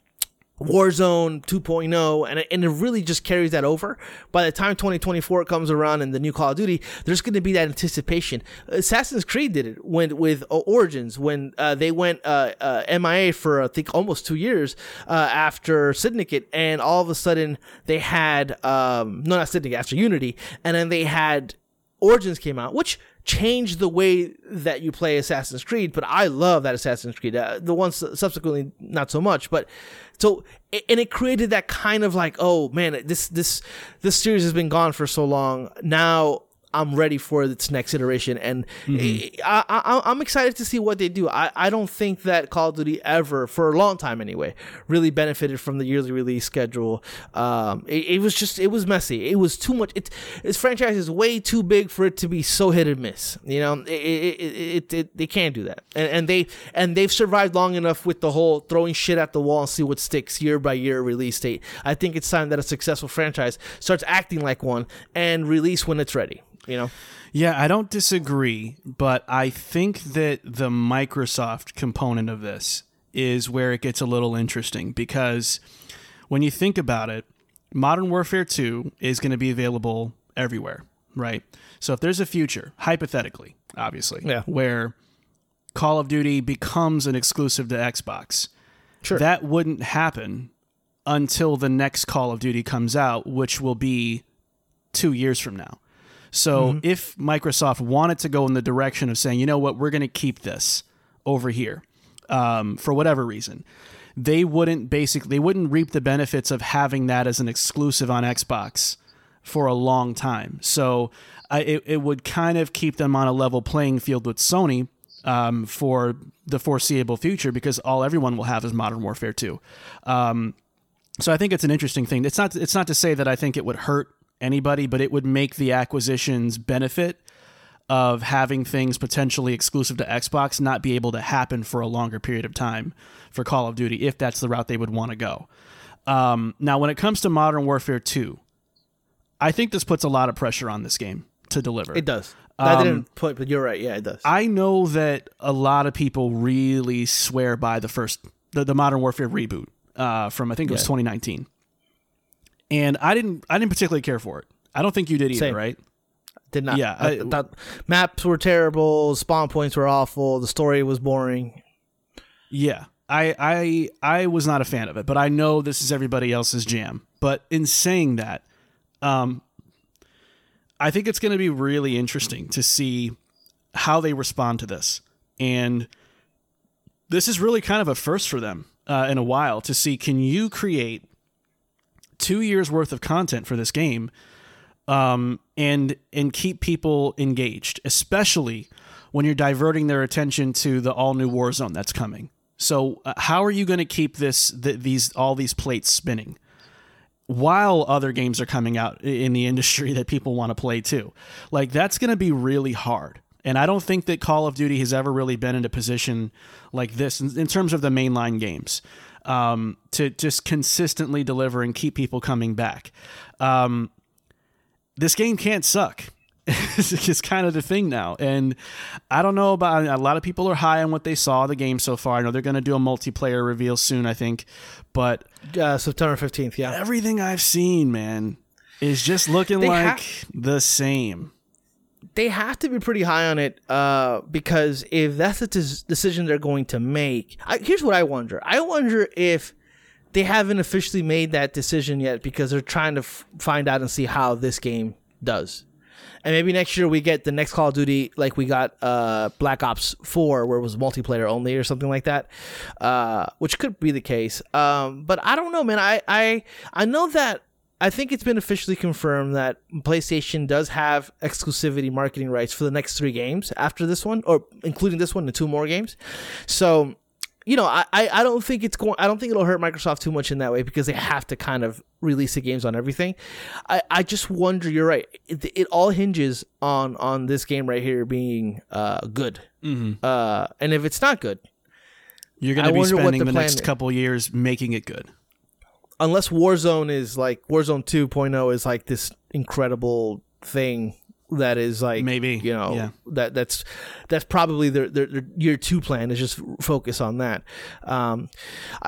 D: Warzone 2.0 and it, and it really just carries that over. By the time 2024 comes around and the new Call of Duty, there's going to be that anticipation. Assassin's Creed did it when with uh, Origins when uh, they went uh, uh, MIA for I think almost two years uh, after Syndicate, and all of a sudden they had um, no not Syndicate after Unity, and then they had Origins came out, which changed the way that you play Assassin's Creed. But I love that Assassin's Creed. Uh, the ones subsequently, not so much. But so, and it created that kind of like, oh man, this this this series has been gone for so long. Now I'm ready for its next iteration, and I, I, I'm excited to see what they do. I, I don't think that Call of Duty ever, for a long time anyway, really benefited from the yearly release schedule. Um, it, it was just it was messy. It was too much. It this franchise is way too big for it to be so hit and miss. You know, it, it, it, it, it they can't do that, and, and they and they've survived long enough with the whole throwing shit at the wall and see what sticks year by year release date. I think it's time that a successful franchise starts acting like one and release when it's ready you know
C: Yeah, I don't disagree, but I think that the Microsoft component of this is where it gets a little interesting because when you think about it, Modern Warfare 2 is going to be available everywhere, right? So if there's a future, hypothetically, obviously,
D: Yeah.
C: where Call of Duty becomes an exclusive to Xbox,
D: Sure.
C: that wouldn't happen until the next Call of Duty comes out, which will be two years from now. So if Microsoft wanted to go in the direction of saying, you know what, we're going to keep this over here um, for whatever reason, they wouldn't basically they wouldn't reap the benefits of having that as an exclusive on Xbox for a long time. So I, it, it would kind of keep them on a level playing field with Sony um, for the foreseeable future because all everyone will have is Modern Warfare 2. Um, so I think it's an interesting thing. It's not it's not to say that I think it would hurt anybody, but it would make the acquisitions benefit of having things potentially exclusive to Xbox not be able to happen for a longer period of time for Call of Duty if that's the route they would want to go. Um, now, when it comes to Modern Warfare 2, I think this puts a lot of pressure on this game to deliver.
D: it does i didn't put but you're right yeah it does
C: I know that a lot of people really swear by the first the, the Modern Warfare reboot uh, from I think it was
D: Yeah.
C: 2019, and I didn't I didn't particularly care for it. I don't think you did either,
D: Same.
C: right?
D: did not
C: Yeah,
D: I,
C: I-
D: thought maps were terrible spawn points were awful the story was boring
C: Yeah. I, I I was not a fan of it, but I know this is everybody else's jam. But in saying that, um, I think it's going to be really interesting to see how they respond to this. And this is really kind of a first for them uh, in a while to see can you create two years worth of content for this game um, and and keep people engaged, especially when you're diverting their attention to the all new Warzone that's coming. So, uh, how are you going to keep this th- these all these plates spinning while other games are coming out in the [laughs] industry that people want to play too? Like that's going to be really hard. And I don't think that Call of Duty has ever really been in a position like this in, in terms of the mainline games um, to just consistently deliver and keep people coming back. Um, this game can't suck. [laughs] is kind of the thing now. And I don't know about a lot of people are high on what they saw the game so far. I know they're going to do a multiplayer reveal soon, I think. But
D: Uh, September fifteenth. Yeah.
C: everything I've seen, man, is just looking
D: They
C: like
D: ha-
C: the same.
D: They have to be pretty high on it uh, because if that's the des- decision they're going to make, I, here's what I wonder. I wonder if they haven't officially made that decision yet because they're trying to f- find out and see how this game does. And maybe next year we get the next Call of Duty like we got uh, Black Ops 4 where it was multiplayer only or something like that, uh, which could be the case. Um, but I don't know, man. I, I I know that I think it's been officially confirmed that PlayStation does have exclusivity marketing rights for the next three games after this one, or including this one and two more games. So, you know, I, I I don't think it's going. I don't think it'll hurt Microsoft too much in that way because they have to kind of release the games on everything. I, I just wonder. You're right. It, it all hinges on on this game right here being uh good.
C: Mm-hmm.
D: Uh, and if it's not good,
C: You're going to be spending
D: the
C: the, next couple years making it good.
D: Unless Warzone is like Warzone 2.0 is like this incredible thing that is like
C: Maybe,
D: you know
C: yeah.
D: that that's that's probably their, their their year two plan is just focus on that. Um,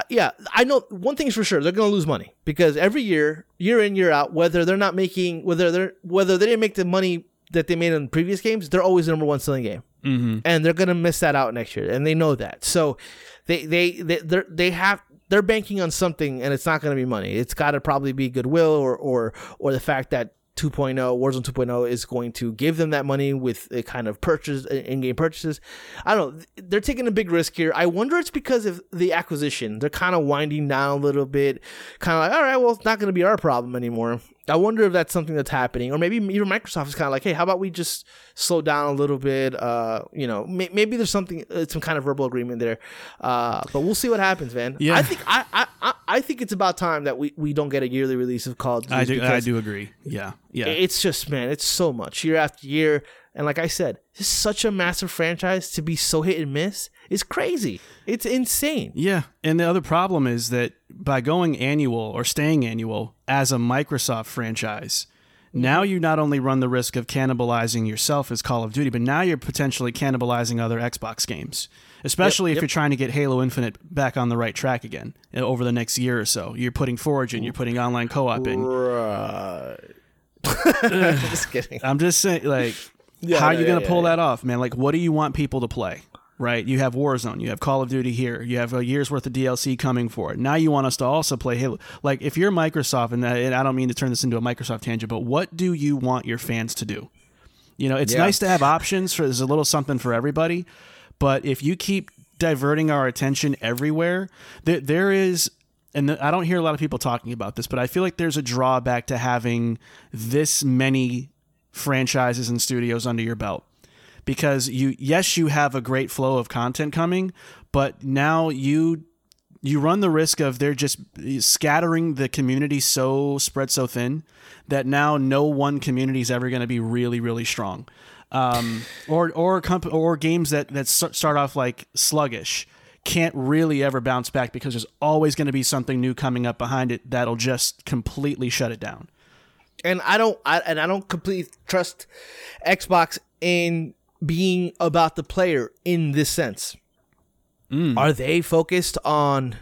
D: yeah, I know one thing's for sure they're gonna lose money because every year, year in year out, whether they're not making whether they're whether they didn't make the money that they made in previous games, they're always the number one selling game
C: Mm-hmm.
D: and they're gonna miss that out next year, and they know that. So they they they they're, they have they're banking on something, and it's not gonna be money. It's got to probably be goodwill or or or the fact that 2.0 Warzone 2.0 is going to give them that money with a kind of purchase in-game purchases. I don't know. They're taking a big risk here. I wonder it's because of the acquisition. They're kind of winding down a little bit, kind of like, all right, well, it's not going to be our problem anymore. I wonder if that's something that's happening, or maybe even Microsoft is kind of like, hey, how about we just slow down a little bit? Uh, you know, may- maybe there's something, uh, some kind of verbal agreement there. Uh, but we'll see what happens, man.
C: Yeah.
D: I think I, I, I, think it's about time that we, we don't get a yearly release of Call of Duty.
C: I do. I do agree. Yeah. Yeah.
D: It's just, man, it's so much year after year. And like I said, it's such a massive franchise to be so hit and miss. It's crazy. It's insane.
C: Yeah, and the other problem is that by going annual or staying annual as a Microsoft franchise, now you not only run the risk of cannibalizing yourself as Call of Duty, but now you're potentially cannibalizing other Xbox games. Especially if
D: yep.
C: you're trying to get Halo Infinite back on the right track again uh, over the next year or so. You're putting Forge in, you're putting online co-op in.
D: Right. [laughs] just kidding. [laughs]
C: I'm just saying, like,
D: Yeah,
C: how are
D: yeah,
C: you going to
D: yeah,
C: pull
D: yeah.
C: that off, man? Like, what do you want people to play? Right? You have Warzone, you have Call of Duty here, you have a year's worth of DLC coming for it. Now you want us to also play Halo. Like, if you're Microsoft, and I, and I don't mean to turn this into a Microsoft tangent, but what do you want your fans to do? You know, it's
D: Yeah.
C: nice to have options for there's a little something for everybody, but if you keep diverting our attention everywhere, there, there is and I don't hear a lot of people talking about this, but I feel like there's a drawback to having this many franchises and studios under your belt. Because you yes, you have a great flow of content coming, but now you you run the risk of they're just scattering the community so spread so thin that now no one community is ever going to be really really strong. Um, or or comp- or games that that start off like sluggish can't really ever bounce back because there's always going to be something new coming up behind it that'll just completely shut it down.
D: And I don't I, and I don't completely trust Xbox in being about the player in this sense. Are they focused on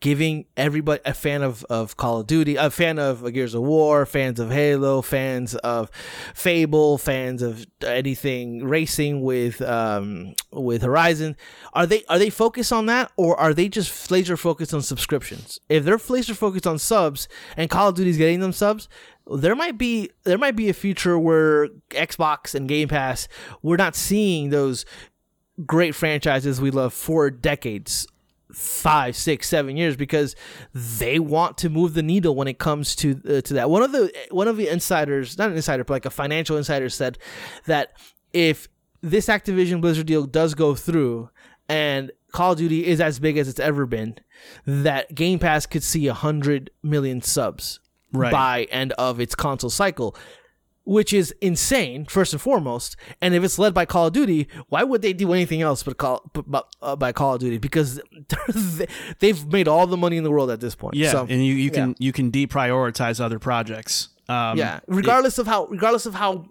D: giving everybody a fan of, of Call of Duty, a fan of Gears of War, fans of Halo, fans of Fable, fans of anything racing with um, with Horizon? Are they are they focused on that, or are they just laser focused on subscriptions? If they're laser focused on subs and Call of Duty's getting them subs, there might be there might be a future where Xbox and Game Pass we're not seeing those great franchises we love for decades five six seven years because they want to move the needle when it comes to uh, to that. One of the one of the insiders not an insider but like a financial insider said that if this activision blizzard deal does go through and call of duty is as big as it's ever been that game pass could see a hundred million subs
C: Right.
D: by end of its console cycle which is insane first and foremost. And if it's led by Call of Duty, why would they do anything else but call but, uh, by Call of Duty? Because [laughs] they've made all the money in the world at this point.
C: yeah
D: so,
C: and you, you can
D: yeah.
C: you can deprioritize other projects Um,
D: yeah, regardless of how regardless of how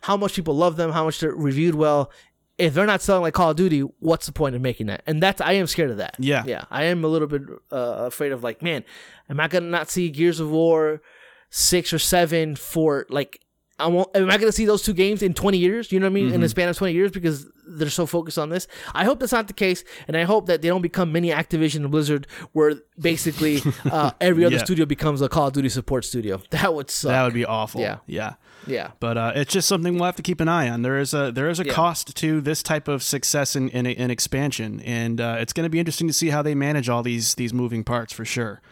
D: how much people love them, how much they're reviewed well, if they're not selling like Call of Duty, what's the point of making that? And that's I am scared of that.
C: Yeah.
D: yeah, I am a little bit uh, afraid of like, man, am I gonna not see Gears of War six or seven for like? I won't, am I going to see those two games in 20 years? You know what I mean? In the span of 20 years because they're so focused on this. I hope that's not the case. And I hope that they don't become mini Activision and Blizzard where basically [laughs] uh, every other
C: Yeah.
D: studio becomes a Call of Duty support studio. [laughs] That would suck.
C: that would be awful.
D: Yeah.
C: yeah.
D: yeah.
C: But uh, it's just something we'll have to keep an eye on. There is a there is a
D: Yeah.
C: cost to this type of success and, and, and expansion, and uh, it's going to be interesting to see how they manage all these these moving parts for sure.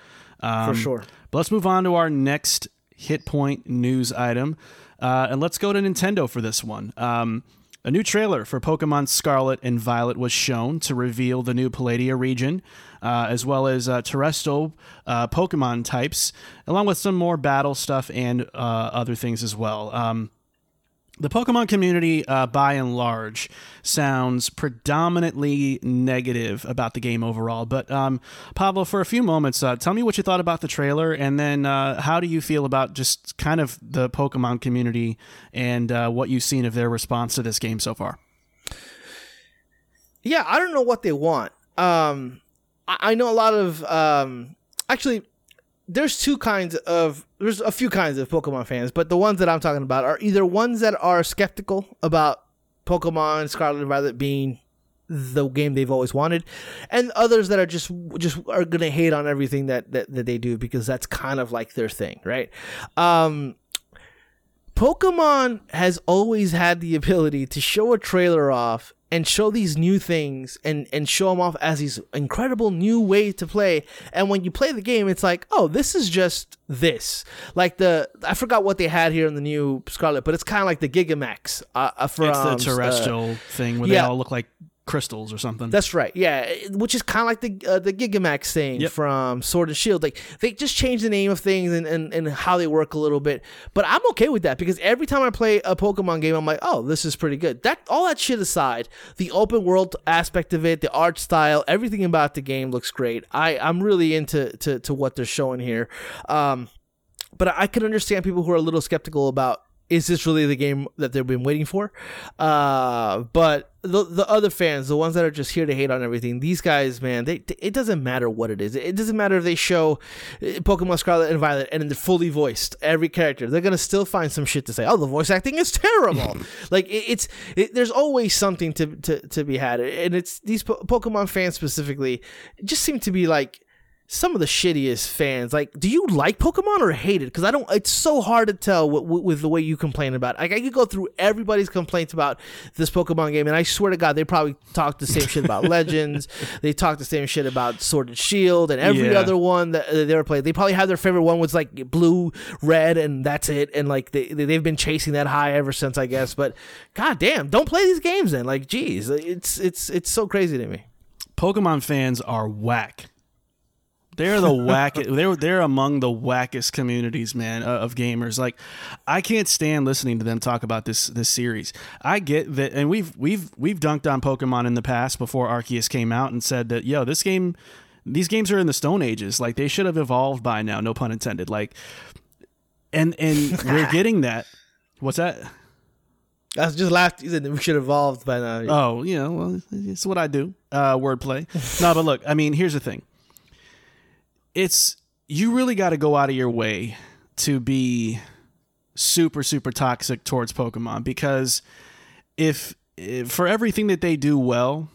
C: Um,
D: For sure.
C: But let's move on to our next hit point news item, uh, and let's go to Nintendo for this one. Um, a new trailer for Pokemon Scarlet and Violet was shown to reveal the new Paldea region, uh, as well as uh, Terastal uh, Pokemon types, along with some more battle stuff and uh, other things as well. Um, the Pokemon community, uh, by and large, sounds predominantly negative about the game overall. But um, Pablo, for a few moments, uh, tell me what you thought about the trailer, and then uh, how do you feel about just kind of the Pokemon community and uh, what you've seen of their response to this game so far?
D: Yeah, I don't know what they want. Um, I, I know a lot of um, actually. There's two kinds of there's a few kinds of Pokemon fans, but the ones that I'm talking about are either ones that are skeptical about Pokemon Scarlet and Violet being the game they've always wanted, and others that are just just are gonna hate on everything that that, that they do because that's kind of like their thing, right? Um, Pokemon has always had the ability to show a trailer off and show these new things and, and show them off as these incredible new way to play. And when you play the game, it's like, oh, this is just this. Like the, I forgot what they had here in the new Scarlet, but it's kind of like the Gigamax uh, uh, from
C: It's the
D: uh,
C: Terastal thing where
D: yeah.
C: they all look like crystals or something.
D: that's right. Yeah, which is kind of like the uh, the Gigamax thing
C: Yep.
D: from Sword and Shield. Like they just change the name of things and, and, and how they work a little bit. But I'm okay with that because every time I play a Pokemon game, I'm like, oh, this is pretty good. That all that shit aside, the open world aspect of it, the art style, everything about the game looks great. I I'm really into to, to what they're showing here. Um, but I can understand people who are a little skeptical about is this really the game that they've been waiting for? Uh, but the the other fans, the ones that are just here to hate on everything, these guys, man, they it doesn't matter what it is. It doesn't matter if they show uh, Pokemon Scarlet and Violet and they're fully voiced every character. They're gonna still find some shit to say. Oh, the voice acting is terrible. [laughs] like it, it's it, there's always something to, to to be had, and it's these po- Pokemon fans specifically just seem to be like some of the shittiest fans. Like, do you like Pokemon or hate it? Because I don't. It's so hard to tell with, with, with the way you complain about. It. Like, I could go through everybody's complaints about this Pokemon game, and I swear to God, they probably talk the same shit about [laughs] Legends. They talk the same shit about Sword and Shield and every
C: Yeah.
D: other one that they ever played. They probably have their favorite one was like blue, red, and that's it. And like they they- they've been chasing that high ever since, I guess. But god damn, don't play these games then. Like, geez, it's it's it's so crazy to me.
C: Pokemon fans are whack. They're the whack. They're they're among the wackest communities, man, uh, of gamers. Like, I can't stand listening to them talk about this this series. I get that, and we've we've we've dunked on Pokemon in the past before Arceus came out and said that yo, this game, these games are in the Stone Ages. Like they should have evolved by now. No pun intended. Like, and and [laughs] we're getting that. What's that?
D: I was just laughed. You said we should have evolved by now.
C: Oh, you know, well, it's what I do. Uh, wordplay. no, but look, I mean, here's the thing. It's you really got to go out of your way to be super super toxic towards Pokemon because if, if for everything that they do well,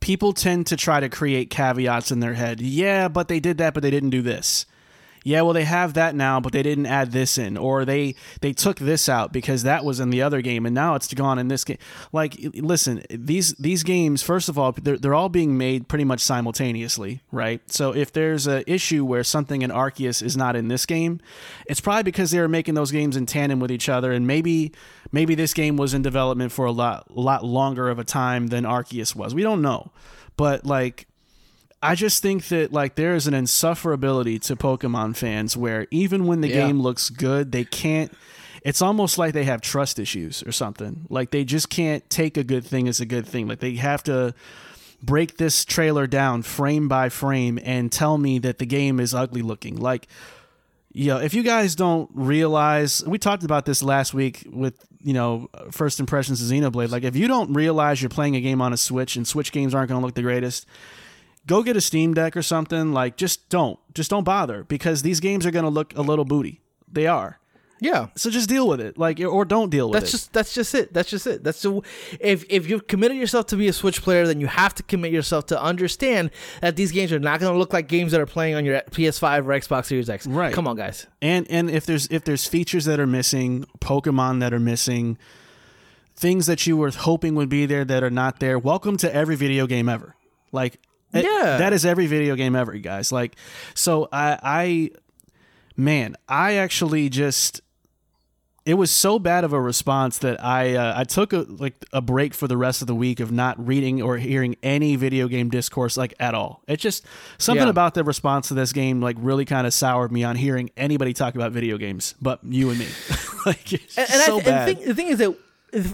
C: people tend to try to create caveats in their head. Yeah, but they did that, but they didn't do this. Yeah, well they have that now, but they didn't add this in, or they they took this out because that was in the other game, and now it's gone in this game. Like, listen, these these games, first of all, they're they're all being made pretty much simultaneously, right? So if there's an issue where something in Arceus is not in this game, it's probably because they were making those games in tandem with each other, and maybe maybe this game was in development for a lot lot longer of a time than Arceus was. We don't know, but like. I just think that like there is an insufferability to Pokemon fans where even when the
D: Yeah.
C: game looks good, they can't. It's almost like they have trust issues or something. Like they just can't take a good thing as a good thing. Like they have to break this trailer down frame by frame and tell me that the game is ugly looking. Like you know, if you guys don't realize, we talked about this last week with you know first impressions of Xenoblade. Like, if you don't realize you're playing a game on a Switch and Switch games aren't going to look the greatest, go get a Steam Deck or something. Like, just don't, just don't bother because these games are going to look a little booty. They are.
D: Yeah.
C: So just deal with it, like, or don't deal with
D: That's
C: it.
D: That's just that's just it. That's just it. That's the if if you've committed yourself to be a Switch player, then you have to commit yourself to understand that these games are not going to look like games that are playing on your PS5 or Xbox Series X.
C: Right.
D: Come on, guys.
C: and and if there's if there's features that are missing pokemon that are missing things that you were hoping would be there that are not there welcome to every video game ever like it-
D: Yeah.
C: that is every video game ever guys like so i i man i actually just it was so bad of a response that I uh, I took a like a break for the rest of the week of not reading or hearing any video game discourse like at all. It just something
D: Yeah.
C: about the response to this game like really kind of soured me on hearing anybody talk about video games, but you and me. [laughs] like it's
D: And, and
C: so
D: I,
C: bad.
D: and think, the thing is that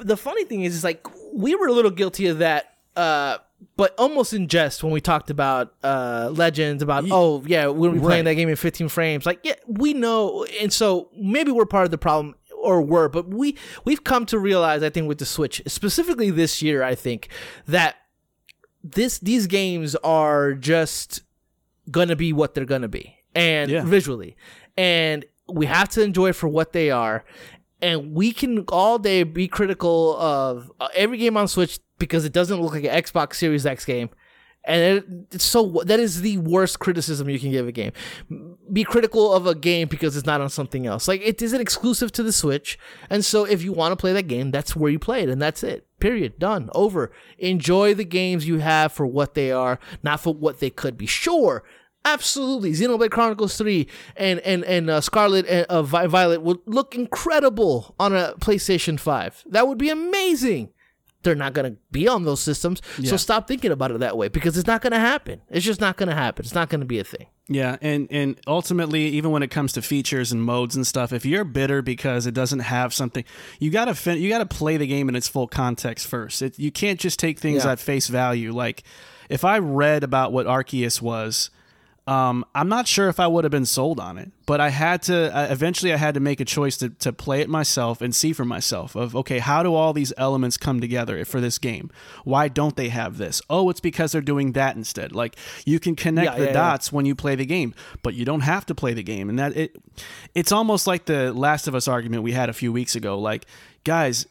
D: the funny thing is, is like we were a little guilty of that, uh, but almost in jest when we talked about uh, Legends. About oh yeah, we're be playing that game in 15 frames. Like yeah, we know, and so maybe we're part of the problem. Or were, but we we've come to realize, I think, with the Switch, specifically this year, I think that this these games are just gonna be what they're gonna be, and
C: Yeah.
D: visually, and we have to enjoy for what they are. And we can all day be critical of uh, every game on Switch because it doesn't look like an Xbox Series X game, and it, it's so that is the worst criticism you can give a game. Be critical of a game because it's not on something else. Like it isn't exclusive to the Switch, and so if you want to play that game, that's where you play it, and that's it. Period. Done. Over. Enjoy the games you have for what they are, not for what they could be. Sure. Absolutely, Xenoblade Chronicles Three and and and uh, Scarlet and uh, Vi- Violet would look incredible on a PlayStation Five. That would be amazing. They're not gonna be on those systems, so stop thinking about it that way because it's not gonna happen. It's just not gonna happen. It's not gonna be a thing.
C: Yeah, and and ultimately, even when it comes to features and modes and stuff, if you're bitter because it doesn't have something, you gotta fin- you gotta play the game in its full context first. It, you can't just take things
D: Yeah.
C: at face value. Like, if I read about what Arceus was, um, I'm not sure if I would have been sold on it. But I had to uh, eventually. I had to make a choice to to play it myself and see for myself. Of okay, how do all these elements come together for this game? Why don't they have this? Oh, it's because they're doing that instead. Like you can connect
D: Yeah,
C: the
D: yeah, yeah.
C: dots when you play the game, but you don't have to play the game. And that it it's almost like the Last of Us argument we had a few weeks ago. Like, guys,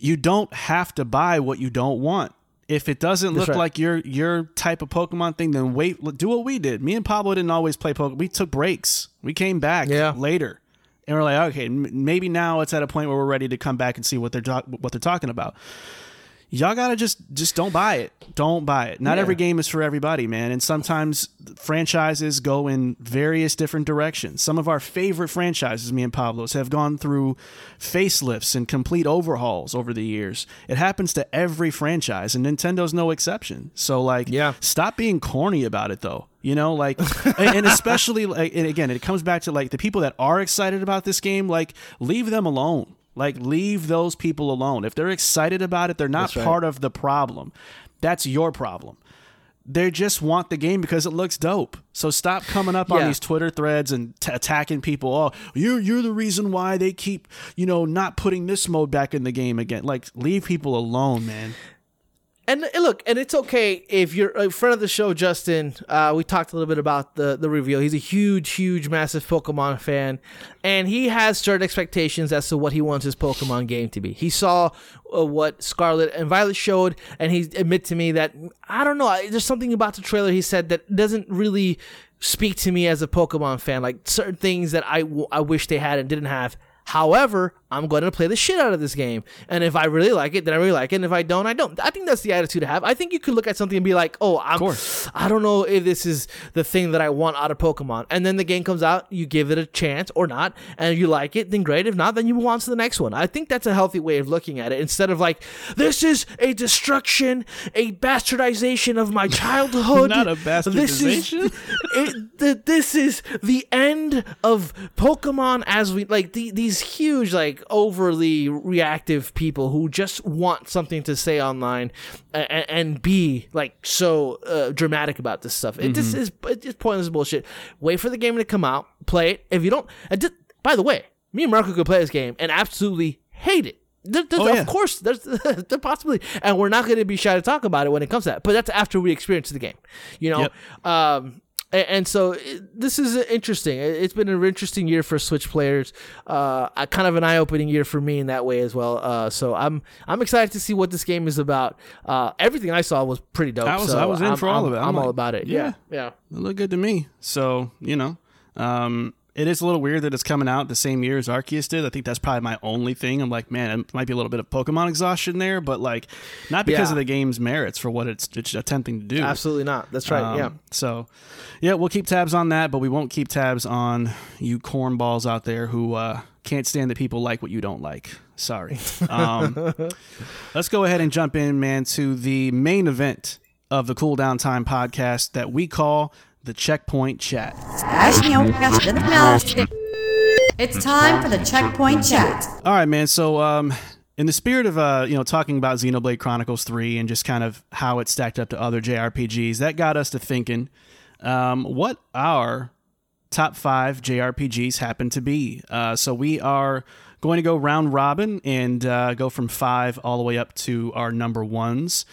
C: you don't have to buy what you don't want. If it doesn't look
D: right.
C: like your your type of Pokemon thing, then wait. Do what we did. Me and Pablo didn't always play Pokemon. We took breaks. We came back
D: Yeah.
C: later, and we're like, okay, m- maybe now it's at a point where we're ready to come back and see what they're what they're talking about y'all gotta just just don't buy it. Don't buy it. Not
D: Yeah.
C: every game is for everybody man. And sometimes franchises go in various different directions. Some of our favorite franchises me and pablo's have gone through facelifts and complete overhauls over the years. It happens to every franchise and nintendo's no exception. So like
D: Yeah.
C: stop being corny about it though. You know like [laughs] and and especially like and again it comes back to like the people that are excited about this game like leave them alone like leave those people alone if they're excited about it they're not
D: right.
C: part of the problem that's your problem they just want the game because it looks dope. So stop coming up on these Twitter threads and t- attacking people. Oh, you're you're the reason why they keep you know not putting this mode back in the game again. Like leave people alone, man.
D: And look, and it's okay if you're a friend of the show, Justin. Uh, we talked a little bit about the the reveal. He's a huge, huge, massive Pokemon fan, and he has certain expectations as to what he wants his Pokemon game to be. He saw uh, what Scarlet and Violet showed, and he admitted to me that I don't know. There's something about the trailer he said that doesn't really speak to me as a Pokemon fan. Like certain things that I, w- I wish they had and didn't have. However, I'm going to play the shit out of this game. And if I really like it, then I really like it. And if I don't, I don't. I think that's the attitude to have. I think you could look at something and be like, oh, I'm. I don't know if this is the thing that I want out of Pokemon. And then the game comes out, you give it a chance or not, and if you like it, then great. If not, then you move on to the next one. I think that's a healthy way of looking at it instead of like, this is a destruction, a bastardization of my [laughs] childhood.
C: Not a bastardization.
D: This is, [laughs] it, th- this is the end of Pokemon as we like the, these huge like overly reactive people who just want something to say online and, and be like so uh, dramatic about this stuff. It just is it's pointless bullshit. Wait for the game to come out, play it. If you don't, did, by the way, me and Marco could play this game and absolutely hate it. There, there's,
C: Oh, yeah.
D: Of course, there's [laughs] the possibility, and we're not going to be shy to talk about it when it comes to that. But that's after we experience the game, you know.
C: Yep.
D: Um, and so it- this is interesting. It- It's been an interesting year for Switch players. Uh, a- kind of an eye-opening year for me in that way as well. Uh, so I'm I'm excited to see what this game is about. Uh, everything I saw was pretty dope.
C: I was-
D: so
C: I was in
D: I'm-
C: for all
D: I'm-
C: of it. I'm
D: I'm all about it.
C: yeah.
D: Yeah, yeah.
C: It looked good to me. So, you know, um, it is a little weird that it's coming out the same year as Arceus did. I think that's probably my only thing. I'm like, man, it might be a little bit of Pokemon exhaustion there, but like, not because
D: Yeah.
C: of the game's merits for what it's, it's attempting to do.
D: Absolutely not. That's right.
C: Um,
D: yeah.
C: So, yeah, we'll keep tabs on that, but we won't keep tabs on you cornballs out there who uh, can't stand that people like what you don't like. Sorry. Um, [laughs] let's go ahead and jump in, man, to the main event of the Cool Down Time podcast that we call the Checkpoint Chat.
A: It's time for the checkpoint chat.
C: All right, man. So, um, in the spirit of uh, you know, talking about Xenoblade Chronicles Three and just kind of how it stacked up to other JRPGs, that got us to thinking, um, what our top five JRPGs happen to be. Uh, so we are going to go round robin and uh, go from five all the way up to our number ones.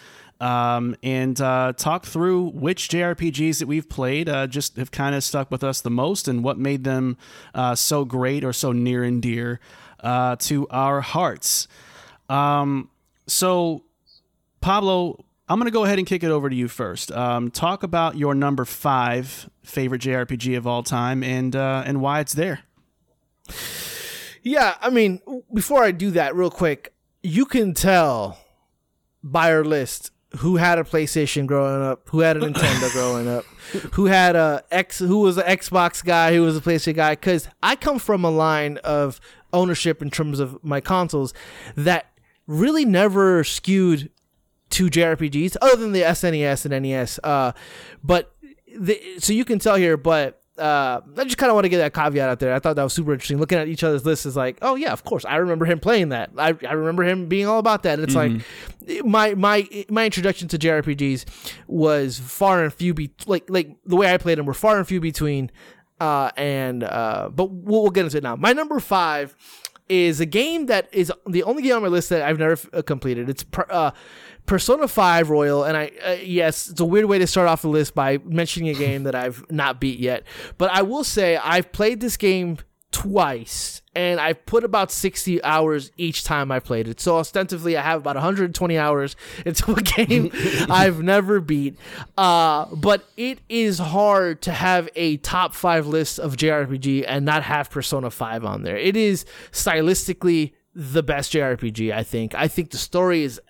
C: Um, and uh, talk through which JRPGs that we've played uh, just have kind of stuck with us the most and what made them uh, so great or so near and dear uh, to our hearts. Um, so, Pablo, I'm going to go ahead and kick it over to you first. Um, talk about your number five favorite JRPG of all time and uh, and why it's there.
D: Yeah, I mean, before I do that, real quick, you can tell by our list who had a PlayStation growing up, who had a Nintendo [laughs] growing up, who had a X, who was an Xbox guy, who was a PlayStation guy. Because I come from a line of ownership in terms of my consoles that really never skewed to JRPGs other than the SNES and NES. Uh, but the, so you can tell here, but uh, I just kind of want to get that caveat out there. I thought that was super interesting. Looking at each other's lists is like, oh yeah, of course, I remember him playing that. I, I remember him being all about that. And it's like my my my introduction to JRPGs was far and few be like like the way I played them were far and few between. Uh, and uh, but we'll, we'll get into it now. My number five is a game that is the only game on my list that I've never uh, completed. It's uh, Persona 5 Royal, and I uh, yes, it's a weird way to start off the list by mentioning a game that I've not beat yet. But I will say I've played this game twice, and I've put about 60 hours each time I played it. So ostensibly, I have about 120 hours into a [laughs] game I've never beat. Uh, but it is hard to have a top five list of JRPG and not have Persona 5 on there. It is stylistically the best JRPG, I think. I think the story is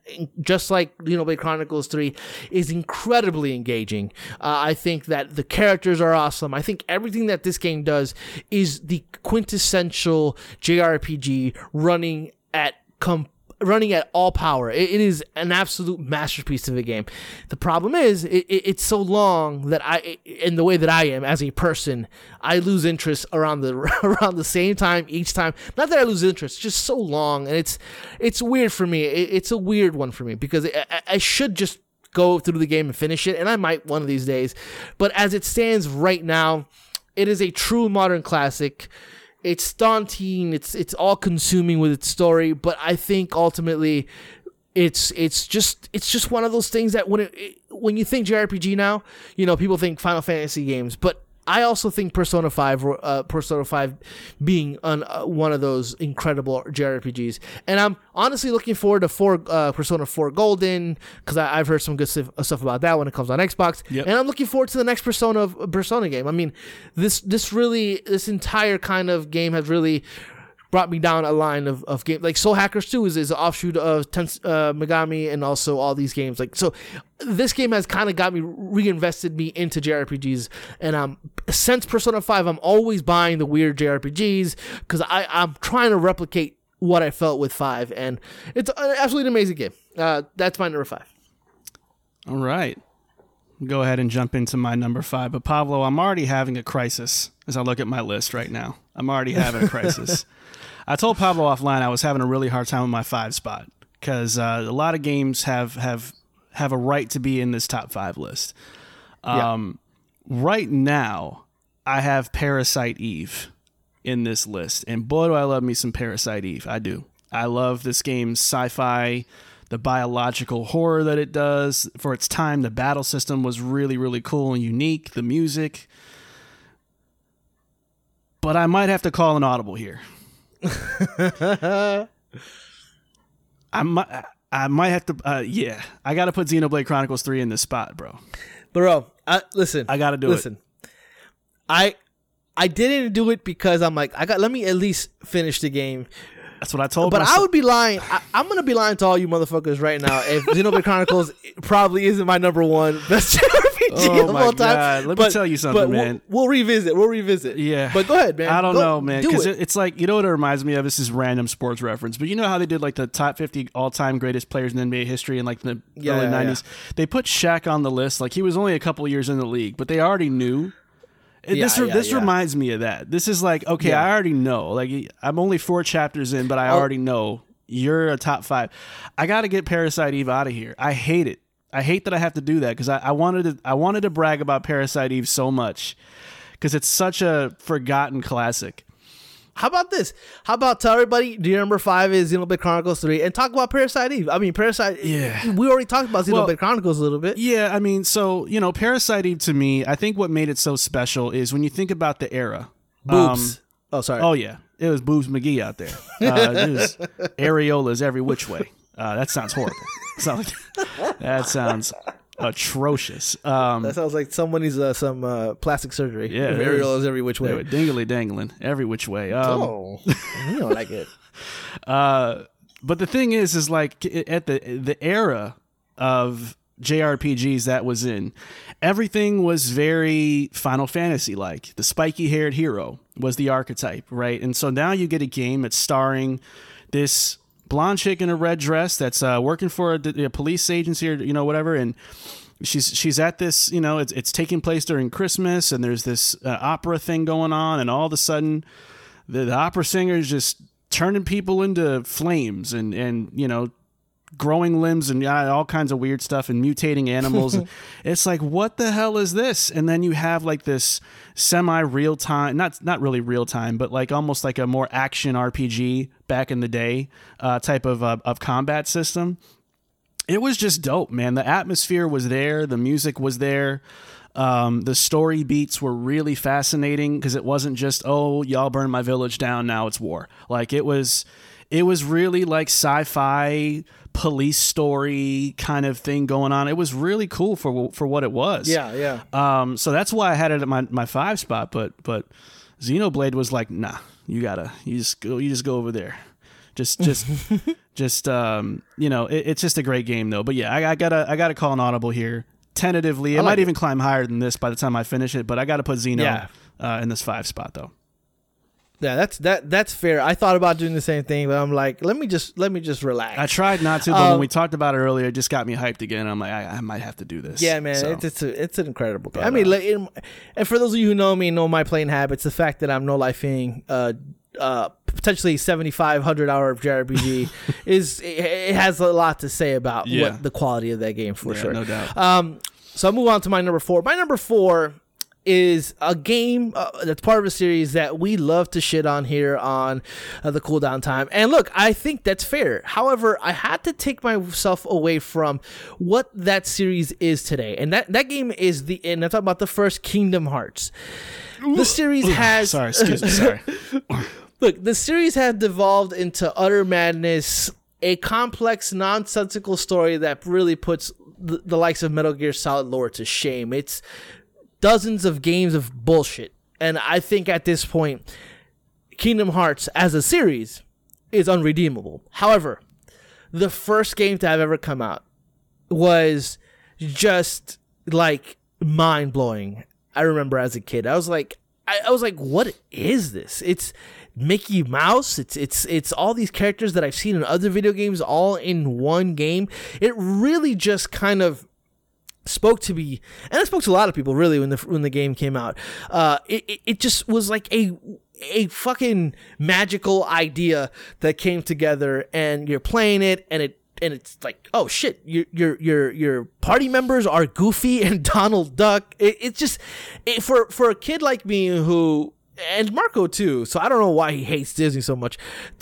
D: just like Xenoblade Chronicles 3 is incredibly engaging. Uh, I think that the characters are awesome. I think everything that this game does is the quintessential JRPG running at com- running at all power. It, it is an absolute masterpiece of a game. The problem is it, it, it's so long that I, in the way that I am as a person, I lose interest around the [laughs] around the same time each time. Not that I lose interest, just so long, and it's it's weird for me. It, it's a weird one for me because I- I should just go through the game and finish it, and I might one of these days. But as it stands right now, it is a true modern classic it's daunting it's it's all consuming with its story but i think ultimately it's it's just it's just one of those things that when it, it- when you think JRPG now, you know people think Final Fantasy games, but I also think Persona Five, uh, Persona Five, being on uh, one of those incredible JRPGs, and I'm honestly looking forward to four uh, Persona Four Golden because I've heard some good stuff, stuff about that when it comes on Xbox,
C: Yep.
D: and I'm looking forward to the next Persona Persona game. I mean, this this really this entire kind of game has really brought me down a line of, of game like Soul Hackers 2 is, is an offshoot of Tens, uh, Megami and also all these games like so this game has kind of got me reinvested me into JRPGs and um since Persona 5 I'm always buying the weird JRPGs because I I'm trying to replicate what I felt with 5 and it's an absolutely amazing game uh that's my number 5
C: All right. Go ahead and jump into my number five. But Pablo, I'm already having a crisis as I look at my list right now. I'm already having a crisis. [laughs] I told Pablo offline I was having a really hard time with my five spot because uh, a lot of games have have have a right to be in this top five list. Um, Right now, I have Parasite Eve in this list, and boy, do I love me some Parasite Eve. I do. I love this game's sci-fi, the biological horror that it does for its time. The battle system was really really cool and unique. The music. But I might have to call an audible here. [laughs] I might, I might have to. Uh, yeah, I got to put Xenoblade Chronicles Three in this spot, bro.
D: Bro, I, listen.
C: I gotta do it.
D: listen. I I didn't do it because I'm like I got. Let me at least finish the game.
C: That's what I told.
D: But
C: myself.
D: I would be lying. I, I'm gonna be lying to all you motherfuckers right now. If Xenoblade Chronicles probably isn't my number one best [laughs] [laughs]
C: Oh
D: of all time.
C: God. Let me tell you something,
D: but we'll-
C: man.
D: We'll, revisit. We'll revisit.
C: Yeah,
D: But go ahead, man.
C: I don't
D: Go-
C: know, man,
D: do
C: because
D: it.
C: it's like you know what it reminds me of. This is random sports reference, but you know how they did like the top fifty all-time greatest players in NBA history in like the
D: Yeah,
C: early
D: yeah,
C: '90s. They put Shaq on the list. Like he was only a couple years in the league, but they already knew.
D: Yeah,
C: this
D: yeah,
C: this
D: yeah.
C: reminds me of that. This is like okay,
D: Yeah.
C: I already know. Like I'm only four chapters in, but I
D: Oh.
C: already know you're a top five. I got to get Parasite Eve out of here. I hate it. I hate that I have to do that because I, I wanted to. I wanted to brag about Parasite Eve so much because it's such a forgotten classic.
D: How about this? How about tell everybody your number five is Xenoblade Chronicles three and talk about Parasite Eve. I mean Parasite.
C: Yeah.
D: we already talked about Xenoblade
C: Well,
D: Chronicles a little bit.
C: Yeah, I mean, so you know, Parasite Eve to me, I think what made it so special is when you think about the era.
D: Boobs.
C: Um,
D: oh, sorry.
C: oh yeah, it was Boobs McGee out there. Uh, it was [laughs] areolas every which way. Uh, that sounds horrible. [laughs] Like- that sounds atrocious. Um,
D: that sounds like someone needs uh, some uh, plastic surgery.
C: Yeah,
D: areolas
C: is.
D: every which way.
C: dingly dangling every which way. Um,
D: oh, you don't like it.
C: Uh, but the thing is, is like at the the era of JRPGs that was in, everything was very Final Fantasy like. The spiky haired hero was the archetype, right? And so now you get a game that's starring this blonde chick in a red dress that's uh, working for a, a police agency or you know whatever, and she's she's at this you know it's it's taking place during Christmas, and there's this uh, opera thing going on, and all of a sudden the, the opera singer is just turning people into flames and and you know growing limbs and all kinds of weird stuff and mutating animals. [laughs] It's like what the hell is this? And then you have like this semi real time not not really real time but like almost like a more action rpg back in the day uh, type of uh, of combat system. It was just dope, man. The atmosphere was there, the music was there. Um, the story beats were really fascinating because it wasn't just oh y'all burned my village down now it's war. Like it was it was really like sci-fi police story kind of thing going on it was really cool for for what it was
D: Yeah, yeah.
C: um, so that's why I had it at my, my five spot, but but Xenoblade was like, nah, you gotta you just go you just go over there. Just just [laughs] just um you know, it, it's just a great game though. But yeah, I, I gotta I gotta call an audible here. Tentatively. It
D: like
C: might
D: it.
C: even climb higher than this by the time I finish it, but I gotta put Xeno
D: Yeah.
C: uh, in this five spot though.
D: Yeah, that's that. That's fair. I thought about doing the same thing, but I'm like, let me just let me just relax.
C: I tried not to, but
D: Um,
C: when we talked about it earlier, it just got me hyped again. I'm like, I, I might have to do this.
D: Yeah, man,
C: So,
D: it's it's, a, it's an incredible.
C: But,
D: I mean,
C: uh,
D: in, and for those of you who know me, know my playing habits. The fact that I'm no lifing, uh, uh, potentially 7,500 hour of JRPG [laughs] is it, it has a lot to say about
C: Yeah.
D: what the quality of that game for
C: yeah,
D: sure.
C: no doubt.
D: Um, so I'll move on to my number four. My number four is a game uh, that's part of a series that we love to shit on here on uh, the cooldown time. And look, I think that's fair. However, I had to take myself away from what that series is today. And that, that game is the, and I'm talking about the first Kingdom Hearts. The series has
C: sorry, excuse me, sorry. [laughs]
D: Look, the series has devolved into utter madness, a complex, nonsensical story that really puts the, the likes of Metal Gear Solid lore to shame. It's dozens of games of bullshit. And I think at this point, Kingdom Hearts as a series is unredeemable. However, the first game to have ever come out was just like mind blowing. I remember as a kid, I was like, I, I was like, what is this? It's Mickey Mouse. It's it's it's all these characters that I've seen in other video games all in one game. It really just kind of spoke to me, and it spoke to a lot of people really when the when the game came out. Uh, it, it, it just was like a a fucking magical idea that came together, and you're playing it, and it and it's like, oh shit, your your your your party members are Goofy and [laughs] Donald Duck. It, it's just it, for for a kid like me who and Marco too. So I don't know why he hates Disney so much.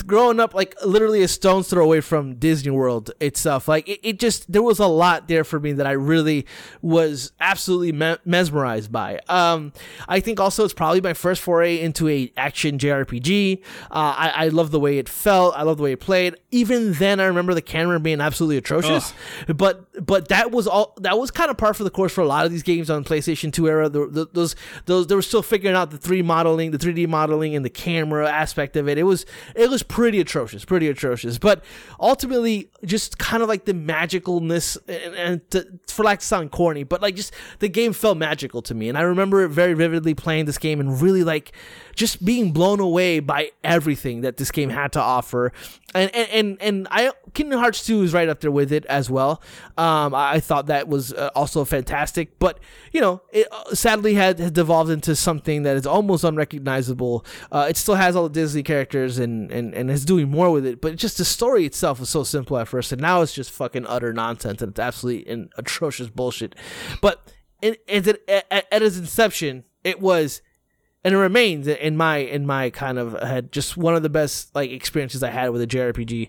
D: Growing up, like literally a stone's throw away from Disney World itself, like it, it just there was a lot there for me that I really was absolutely me- mesmerized by. Um, I think also it's probably my first foray into a action JRPG. Uh, I, I love the way it felt. I love the way it played. Even then, I remember the camera being absolutely atrocious. But but that was all. That was kind of par for the course for a lot of these games on PlayStation Two era. The, the, those those they were still figuring out the three modeling, the 3D modeling, and the camera aspect of it. It was it was pretty atrocious, pretty atrocious. But ultimately, just kind of like the magicalness, and, and to, for lack of sound corny, but like just the game felt magical to me, and I remember very vividly playing this game and really like just being blown away by everything that this game had to offer. And and and, I Kingdom Hearts 2 is right up there with it as well. Um, I, thought that was uh, also fantastic, but you know, it uh, sadly had, had devolved into something that is almost unrecognizable. Uh, it still has all the Disney characters and, and and is doing more with it, but just the story itself was so simple at first, and now it's just fucking utter nonsense and it's absolutely an atrocious bullshit. But it, at, at its inception, it was and it remains in my in my kind of head just one of the best like experiences I had with a JRPG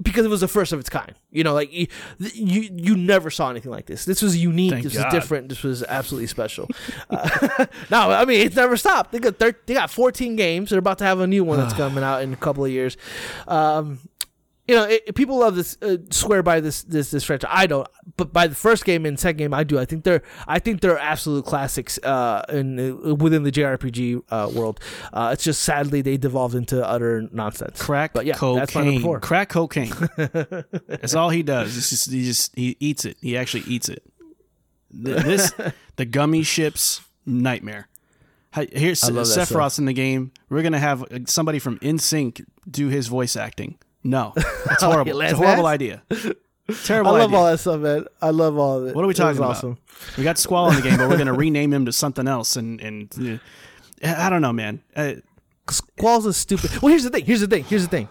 D: because it was the first of its kind. You know, like you you, you never saw anything like this. This was unique.
C: Thank
D: this
C: God.
D: was different. This was absolutely special. [laughs] uh, [laughs] no, I mean it's never stopped. They got thir- they got 14 games. They're about to have a new one that's [sighs] coming out in a couple of years. Um, you know, it, people love this, uh, swear by this, this, this franchise. I don't, but by the first game and second game, I do. I think they're, I think they're absolute classics, uh, in uh, within the JRPG uh, world. Uh, it's just sadly they devolved into utter nonsense.
C: Crack
D: but yeah, that's my number
C: cocaine.
D: four.
C: Crack cocaine. [laughs] That's all he does. It's just he just he eats it. He actually eats it. Th- This [laughs] the gummy ships nightmare. Here's
D: I love that
C: Sephiroth's in the game. We're gonna have uh, somebody from NSYNC do his voice acting. No, [laughs] it's horrible. It's a horrible idea. [laughs]
D: I love
C: idea.
D: all that stuff, man. I love all of it.
C: What are we talking about?
D: Awesome.
C: We got Squall in the game, but we're gonna [laughs] rename him to something else. And and uh, I don't know, man. Uh,
D: Squall's is stupid. Well, here's the thing. Here's the thing. Here's the thing.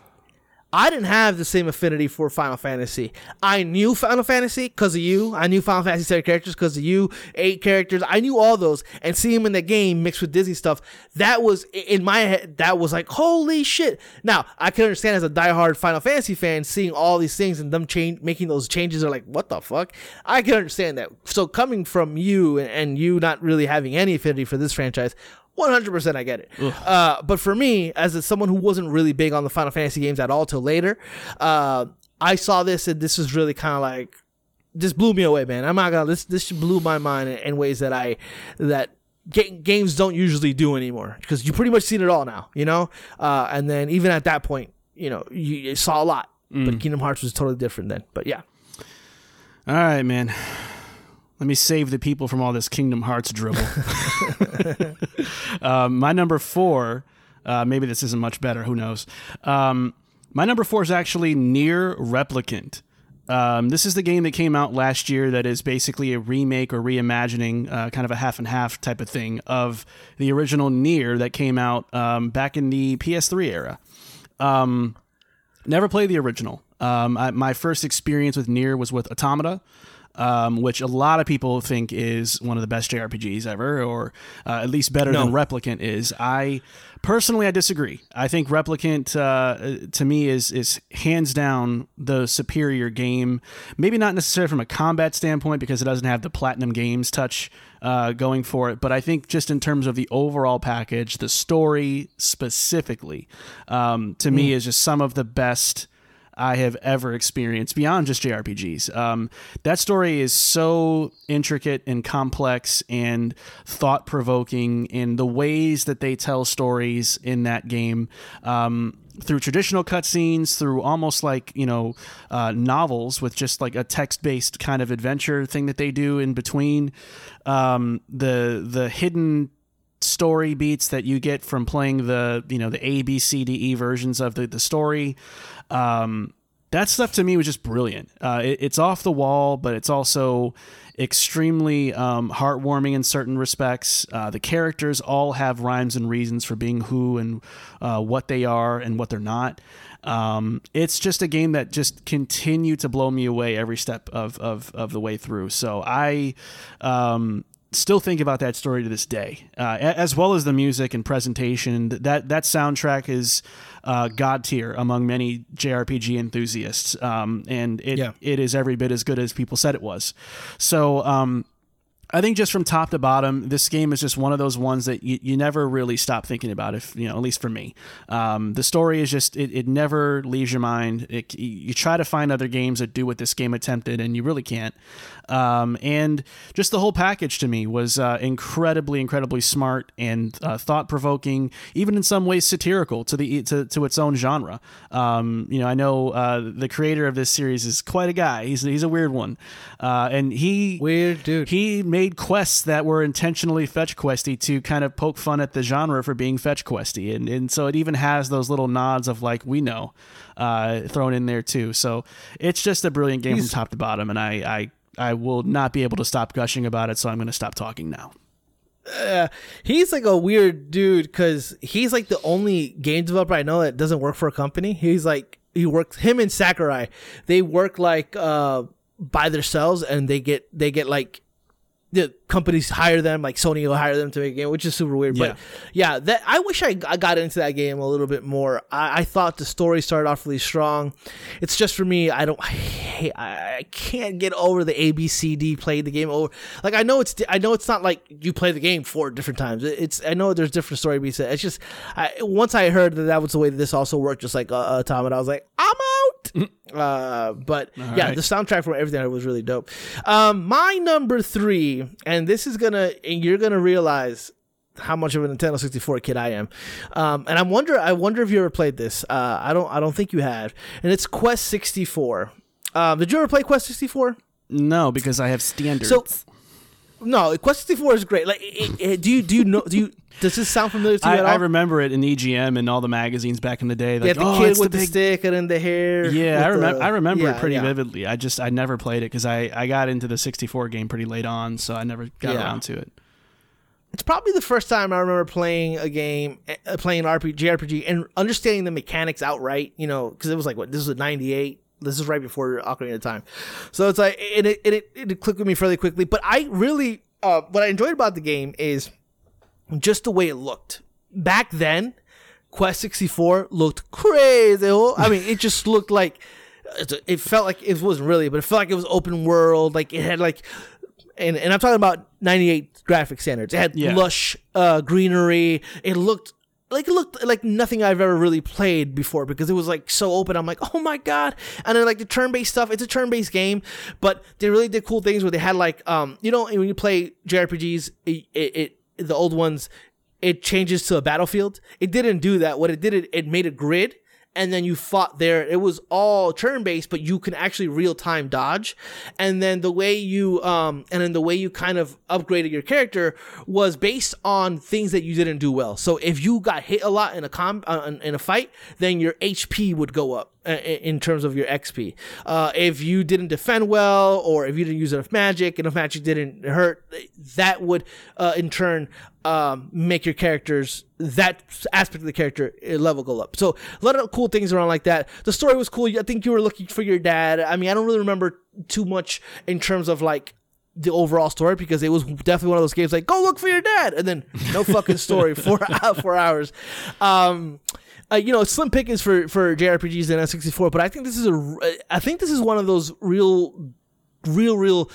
D: I didn't have the same affinity for Final Fantasy. I knew Final Fantasy because of you. I knew Final Fantasy seven characters because of you. Eight characters. I knew all those. And seeing them in the game mixed with Disney stuff, that was in my head. That was like holy shit. Now I can understand as a diehard Final Fantasy fan seeing all these things and them change making those changes are like what the fuck. I can understand that. So coming from you and, and you not really having any affinity for this franchise, 100% I get it. Uh, but for me, as a, someone who wasn't really big on the Final Fantasy games at all till later, uh, I saw this and this was really kind of like, this blew me away, man. I'm not gonna, this, this blew my mind in, in ways that I, that ga- games don't usually do anymore. Because you pretty much seen it all now, you know? Uh, and then even at that point, you know, you, you saw a lot. But Kingdom Hearts was totally different then. But yeah.
C: all right, man. Let me save the people from all this Kingdom Hearts dribble. [laughs] [laughs] um, my number four, uh, maybe this isn't much better. Who knows? Um, my number four is actually NieR Replicant. Um, this is the game that came out last year that is basically a remake or reimagining, uh, kind of a half and half type of thing of the original NieR that came out um, back in the PS3 era. Um, never played the original. Um, I, my first experience with NieR was with Automata, um, which a lot of people think is one of the best JRPGs ever, or uh, at least better than Replicant is. I personally, I disagree. I think Replicant uh, to me is is hands down the superior game. Maybe not necessarily from a combat standpoint because it doesn't have the Platinum Games touch uh, going for it. But I think just in terms of the overall package, the story specifically, um, to me is just some of the best I have ever experienced beyond just JRPGs. Um, that story is so intricate and complex and thought provoking in the ways that they tell stories in that game. Um, through traditional cutscenes, through almost like you know uh, novels with just like a text-based kind of adventure thing that they do in between, um, the the hidden story beats that you get from playing the you know the A B C D E versions of the the story. Um, that stuff to me was just brilliant. Uh, it, it's off the wall, but it's also extremely um, heartwarming in certain respects. Uh, the characters all have rhymes and reasons for being who and uh, what they are and what they're not. Um, it's just a game that just continued to blow me away every step of, of, of the way through. So I um, still think about that story to this day, uh, as well as the music and presentation. That that soundtrack is uh, god tier among many JRPG enthusiasts, um, and it
D: Yeah.
C: it is every bit as good as people said it was. So. Um, I think just from top to bottom, this game is just one of those ones that you, you never really stop thinking about. If you know, at least for me, um, the story is just it, it never leaves your mind. It, you try to find other games that do what this game attempted, and you really can't. Um, and just the whole package to me was uh, incredibly, incredibly smart and uh, thought provoking, even in some ways satirical to the to, to its own genre. Um, you know, I know uh, the creator of this series is quite a guy. He's he's a weird one, uh, and he
D: Weird dude.
C: he made quests that were intentionally fetch questy to kind of poke fun at the genre for being fetch questy, and and so it even has those little nods of like we know uh, thrown in there too. So it's just a brilliant game
D: He's-
C: from top to bottom, and I I. I will not be able to stop gushing about it, so I'm going to stop talking now.
D: he's like a weird dude because he's like the only game developer I know that doesn't work for a company. He's like he works him and Sakurai. They work like uh by themselves and they get they get like the companies hire them like Sony will hire them to make a game, which is super weird.
C: Yeah.
D: But yeah, that I wish I, I got into that game a little bit more. I, I thought the story started off really strong. It's just for me, I don't, I, hate, I I can't get over the A B C D played the game over. Like I know it's I know it's not like you play the game four different times. It- It's I know there's different story beats. It's just I, once I heard that that was the way that this also worked, just like uh, uh, Tom, and I was like, I'm out. [clears throat] uh, but yeah,
C: right.
D: the soundtrack for everything was really dope. Um, my number three, and this is gonna, and you're gonna realize how much of a Nintendo 64 kid I am. Um, and I wonder, I wonder if you ever played this. Uh, I don't, I don't think you have. And it's Quest 64. Um, did you ever play Quest 64?
C: No, because I have standards.
D: So, no, Quest 64 is great. Like, it, it, do you, do you know, do you, does this sound familiar to you
C: I,
D: at all?
C: I remember it in EGM and all the magazines back in the day. Like,
D: yeah, the
C: oh,
D: kid with
C: the big
D: stick and then the hair.
C: Yeah, I remember.
D: the-
C: I remember
D: yeah,
C: it pretty
D: yeah.
C: vividly. I just I never played it because I I got into the 64 game pretty late on, so I never got
D: Yeah.
C: around to it.
D: it's probably the first time I remember playing a game, uh, playing an RPG, JRPG, and understanding the mechanics outright. You know, because it was like what this was '98. This is right before Ocarina of Time, so it's like it it, it it clicked with me fairly quickly. But I really, uh, what I enjoyed about the game is just the way it looked back then. Quest 64 looked crazy. I mean, it just [laughs] looked like it felt like it wasn't really, but it felt like it was open world. Like it had like, and and I'm talking about 98 graphic standards. It had
C: Yeah.
D: lush uh, greenery. It looked like it looked like nothing I've ever really played before because it was like so open. I'm like, oh my god! And then like the turn-based stuff. It's a turn-based game, but they really did cool things where they had like, um, you know, when you play JRPGs, it, it, it the old ones, it changes to a battlefield. It didn't do that. What it did, it, it made a grid and then you fought there. It was all turn based, but you can actually real time dodge. And then the way you, um, and then the way you kind of upgraded your character was based on things that you didn't do well. So if you got hit a lot in a com, uh, in- a fight, then your HP would go up uh, in terms of your XP. Uh, if you didn't defend well, or if you didn't use enough magic, enough magic didn't hurt, that would, uh, in turn, um, make your characters that aspect of the character uh, level go up. So a lot of cool things around like that. The story was cool. I think you were looking for your dad. I mean, I don't really remember too much in terms of like the overall story because it was definitely one of those games like go look for your dad and then no [laughs] fucking story for [laughs] four hours. Um, uh, you know, slim pickings for for JRPGs and N64, but I think this is a I think this is one of those real real real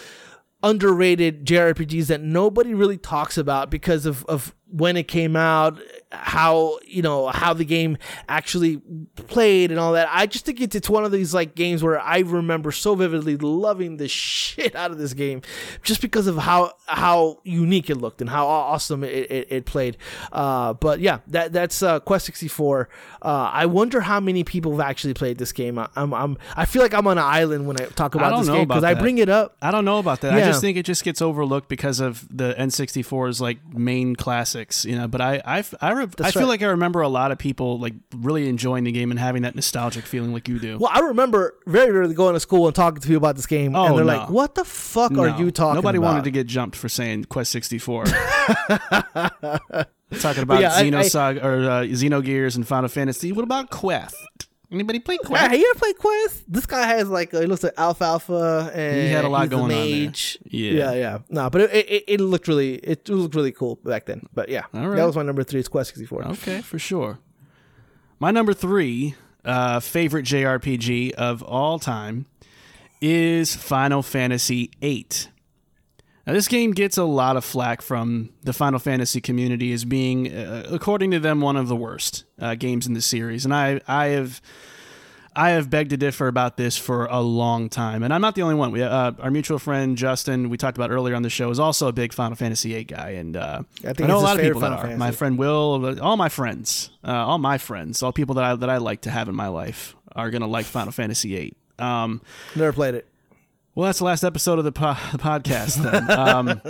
D: underrated JRPGs that nobody really talks about because of, of when it came out, how you know how the game actually played and all that. I just think it's it's one of these like games where I remember so vividly loving the [laughs] shit out of this game, just because of how how unique it looked and how awesome it, it, it played. Uh, but yeah, that that's uh, Quest sixty four. Uh, I wonder how many people have actually played this game. I, I'm, I'm I feel like I'm on an island when I talk about
C: don't
D: this game because I bring it up.
C: I don't know about that. I just think it just gets overlooked because of the N64's like main classics, you know. But I I, I re- I feel
D: right.
C: like I remember a lot of people like really enjoying the game and having that nostalgic feeling like you do.
D: Well, I remember very rarely going to school and talking to people about this game,
C: Oh,
D: and they're
C: no.
D: like, "What the fuck
C: No,
D: are you talking about?
C: Nobody
D: about?"
C: wanted to get jumped for saying Quest 64. [laughs] Talking about
D: yeah, I-
C: Xenosaga or uh, Xenogears and Final Fantasy. What about Quest? Anybody play
D: Yeah,
C: Quest?
D: have you ever played Quest? This guy has like uh, he looks like Alfalfa, and
C: He had a lot going on there. Yeah.
D: yeah, yeah. No, but it, it, it looked really it looked really cool back then. But yeah,
C: right.
D: that was my number three. It's Quest sixty four.
C: Okay, for sure. My number three uh, favorite JRPG of all time is Final Fantasy VIII. Now, this game gets a lot of flack from the Final Fantasy community as being, uh, according to them, one of the worst uh, games in the series, and I, I have. I have begged to differ about this for a long time, and I'm not the only one. We, uh, our mutual friend Justin, we talked about earlier on the show, is also a big Final Fantasy VIII guy, and uh,
D: I think
C: I know a lot of people
D: favorite
C: that
D: Final
C: are.
D: Fantasy.
C: My friend Will, all my friends, uh, all my friends, all people that I that I like to have in my life are gonna like Final Fantasy VIII. Um,
D: Never played it.
C: Well, that's the last episode of the, po- the podcast. Then, um,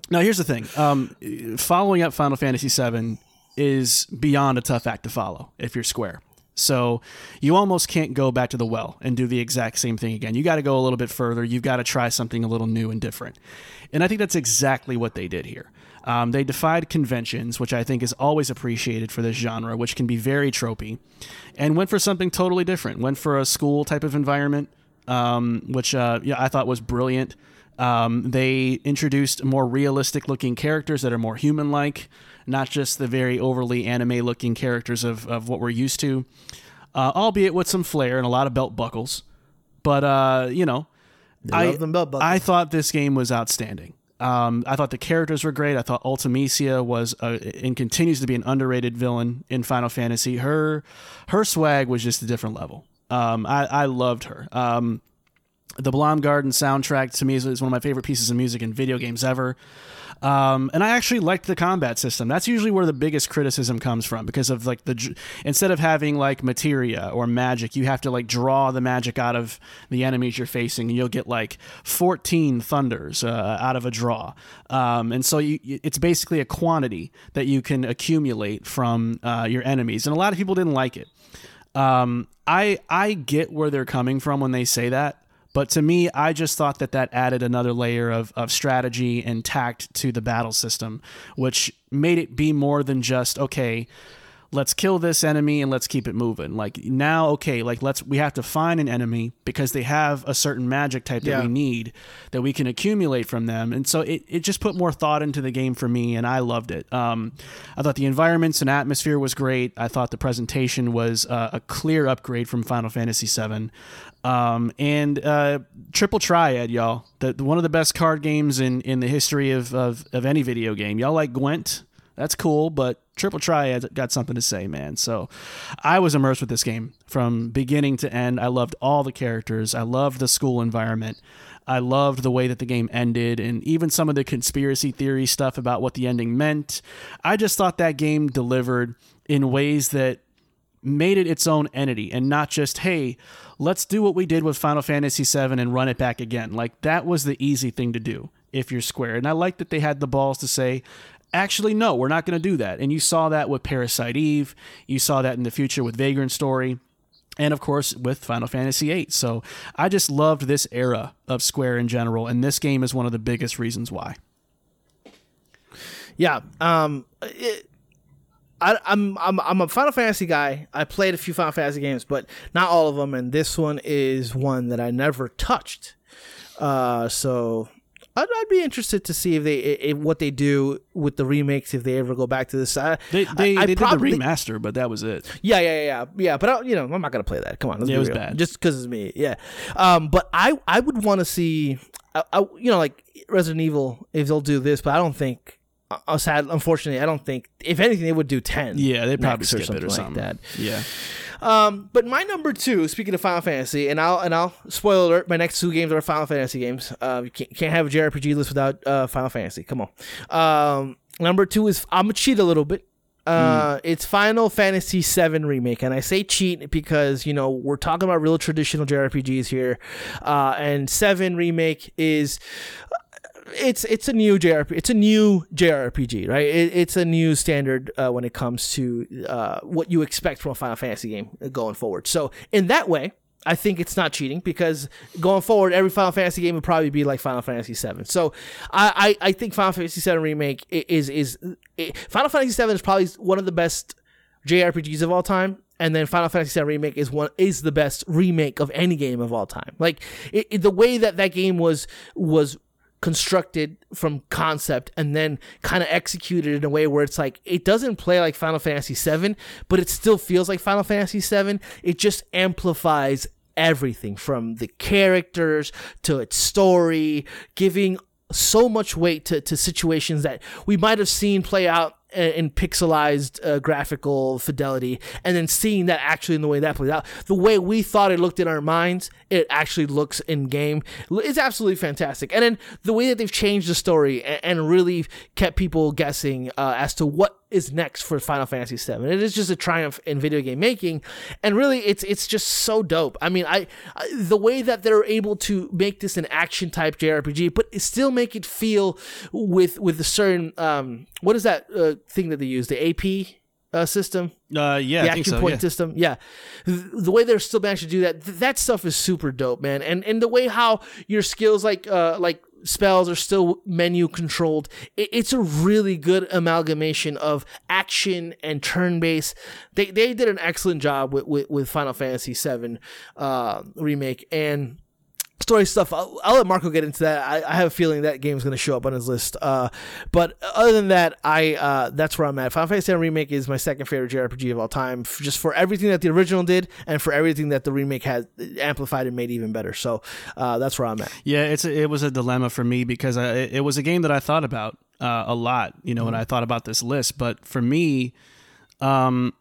C: [laughs] now here's the thing: um, following up Final Fantasy VII is beyond a tough act to follow if you're Square. So you almost can't go back to the well and do the exact same thing again. You got to go a little bit further. You've got to try something a little new and different. And I think that's exactly what they did here. Um, they defied conventions, which I think is always appreciated for this genre, which can be very tropey, and went for something totally different. Went for a school type of environment, um, which uh, yeah, I thought was brilliant. Um, they introduced more realistic looking characters that are more human like, not just the very overly anime looking characters of, of what we're used to, uh, albeit with some flair and a lot of belt buckles. But, uh, you know, I,
D: love them belt buckles.
C: I thought this game was outstanding. Um, I thought the characters were great. I thought Ultimecia was a, and continues to be an underrated villain in Final Fantasy. Her her swag was just a different level. Um, I, I loved her. Um, the Balamb Garden soundtrack to me is, is one of my favorite pieces of music in video games ever. Um, and I actually liked the combat system. That's usually where the biggest criticism comes from because of like the instead of having like materia or magic, you have to like draw the magic out of the enemies you're facing, and you'll get like 14 thunders uh, out of a draw. Um, and so you- it's basically a quantity that you can accumulate from uh, your enemies, and a lot of people didn't like it. Um, I I get where they're coming from when they say that, but to me, I just thought that that added another layer of of strategy and tact to the battle system, which made it be more than just okay. Let's kill this enemy and let's keep it moving. Like now, okay, like let's we have to find an enemy because they have a certain magic type that
D: Yeah.
C: we need that we can accumulate from them. And so it, it just put more thought into the game for me and I loved it. Um, I thought the environments and atmosphere was great. I thought the presentation was uh, a clear upgrade from Final Fantasy VII. Um, and uh, Triple Triad, y'all. The, one of the best card games in, in the history of, of, of any video game. Y'all like Gwent? That's cool, but Triple Triad got something to say, man. So I was immersed with this game from beginning to end. I loved all the characters. I loved the school environment. I loved the way that the game ended and even some of the conspiracy theory stuff about what the ending meant. I just thought that game delivered in ways that made it its own entity and not just hey let's do what we did with final fantasy VII and run it back again like that was the easy thing to do if you're square and i like that they had the balls to say actually no we're not going to do that and you saw that with parasite eve you saw that in the future with vagrant story and of course with final fantasy VIII so i just loved this era of square in general and this game is one of the biggest reasons why
D: Yeah. Um. It, I, I'm I'm I'm a Final Fantasy guy. I played a few Final Fantasy games, but not all of them. And this one is one that I never touched. Uh. So. I'd, I'd be interested to see if they if, what they do with the remakes if they ever go back to this. I,
C: they, they,
D: I,
C: they
D: probably,
C: did the remaster but that was it
D: Yeah, yeah, yeah, yeah. yeah but I, you know, I'm not gonna play that. Come on, let's
C: Yeah,
D: be
C: it was
D: real.
C: bad.
D: Just because it's me. Yeah. Um, but I I would want to see, I, you know, like Resident Evil if they'll do this, but I don't think. Uh, sad, unfortunately, I don't think. If anything, they would do ten.
C: yeah they probably skip it or something like
D: that.
C: yeah
D: Um, but my number two, speaking of Final Fantasy, and I'll and I'll spoiler alert, my next two games are Final Fantasy games. Uh, you can't, can't have a JRPG list without uh, Final Fantasy. Come on. Um, number two is I'm gonna cheat a little bit. Uh, it's Final Fantasy VII remake, and I say cheat because you know we're talking about real traditional JRPGs here, uh, and Seven remake is it's it's a new JRPG. It's a new JRPG, right? It, it's a new standard uh, when it comes to uh, what you expect from a Final Fantasy game going forward. So in that way, I think it's not cheating because going forward, every Final Fantasy game would probably be like Final Fantasy VII. So I, I, I think Final Fantasy VII remake is is, is Final Fantasy VII is probably one of the best JRPGs of all time. And then Final Fantasy VII remake is one is the best remake of any game of all time. Like it, it, the way that that game was was constructed from concept and then kind of executed in a way where it's like it doesn't play like Final Fantasy VII, but it still feels like Final Fantasy VII. It just amplifies everything from the characters to its story, giving so much weight to, to situations that we might have seen play out in pixelized uh, graphical fidelity and then seeing that actually in the way that plays out the way we thought it looked in our minds it actually looks in game it's absolutely fantastic. And then the way that they've changed the story and, and really kept people guessing uh, as to what is next for Final Fantasy VII. It is just a triumph in video game making, and really, it's it's just so dope. I mean, I, I the way that they're able to make this an action type JRPG, but still make it feel with with a certain um, what is that uh, thing that they use the AP uh, system.
C: Uh, yeah,
D: the action
C: so,
D: point
C: yeah.
D: system. Yeah, the way they're still managed to do that, th- that stuff is super dope, man. And and the way how your skills like uh like spells are still menu controlled. It, it's a really good amalgamation of action and turn based. They they did an excellent job with with, with Final Fantasy VII uh, remake and story stuff. I'll, I'll, let Marco get into that. I, I have a feeling that game's going to show up on his list. Uh, but other than that, I uh, that's where I'm at. Final Fantasy VII Remake is my second favorite JRPG of all time, f- just for everything that the original did and for everything that the remake has amplified and made even better. So uh, that's where I'm at.
C: Yeah, it's a, it was a dilemma for me because I, it was a game that I thought about uh, a lot, you know, mm-hmm. when I thought about this list. But for me, um,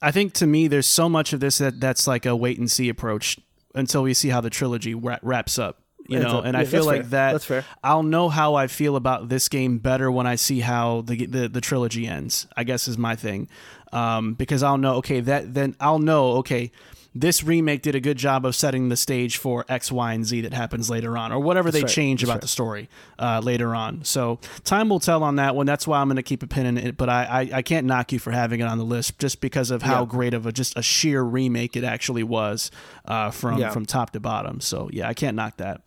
C: I think to me, there's so much of this that that's like a wait and see approach until we see how the trilogy wraps up. You know, and
D: yeah,
C: I feel like
D: fair.
C: that
D: That's fair.
C: I'll know how I feel about this game better when I see how the the, the trilogy ends. I guess is my thing, um, because I'll know. Okay, that then I'll know. Okay, this remake did a good job of setting the stage for X, Y, and Z that happens later on, or whatever they
D: right.
C: change
D: That's
C: about
D: right.
C: the story uh, later on. So time will tell on that one. That's why I'm going to keep a pin in it. But I, I, I can't knock you for having it on the list just because of how
D: Yeah.
C: great of a just a sheer remake it actually was uh, from
D: Yeah.
C: from top to bottom. So yeah, I can't knock that.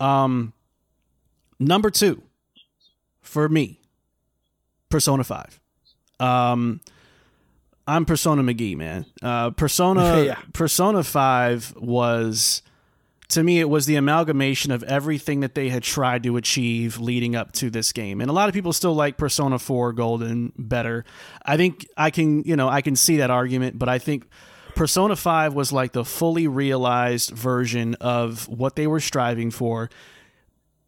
C: Um, number two for me, Persona Five. Um, I'm Persona McGee, man. Uh, Persona [laughs]
D: Yeah.
C: Persona Five was to me it was the amalgamation of everything that they had tried to achieve leading up to this game. And a lot of people still like Persona 4 Golden better. I think I can, you know, I can see that argument, but I think Persona 5 was like the fully realized version of what they were striving for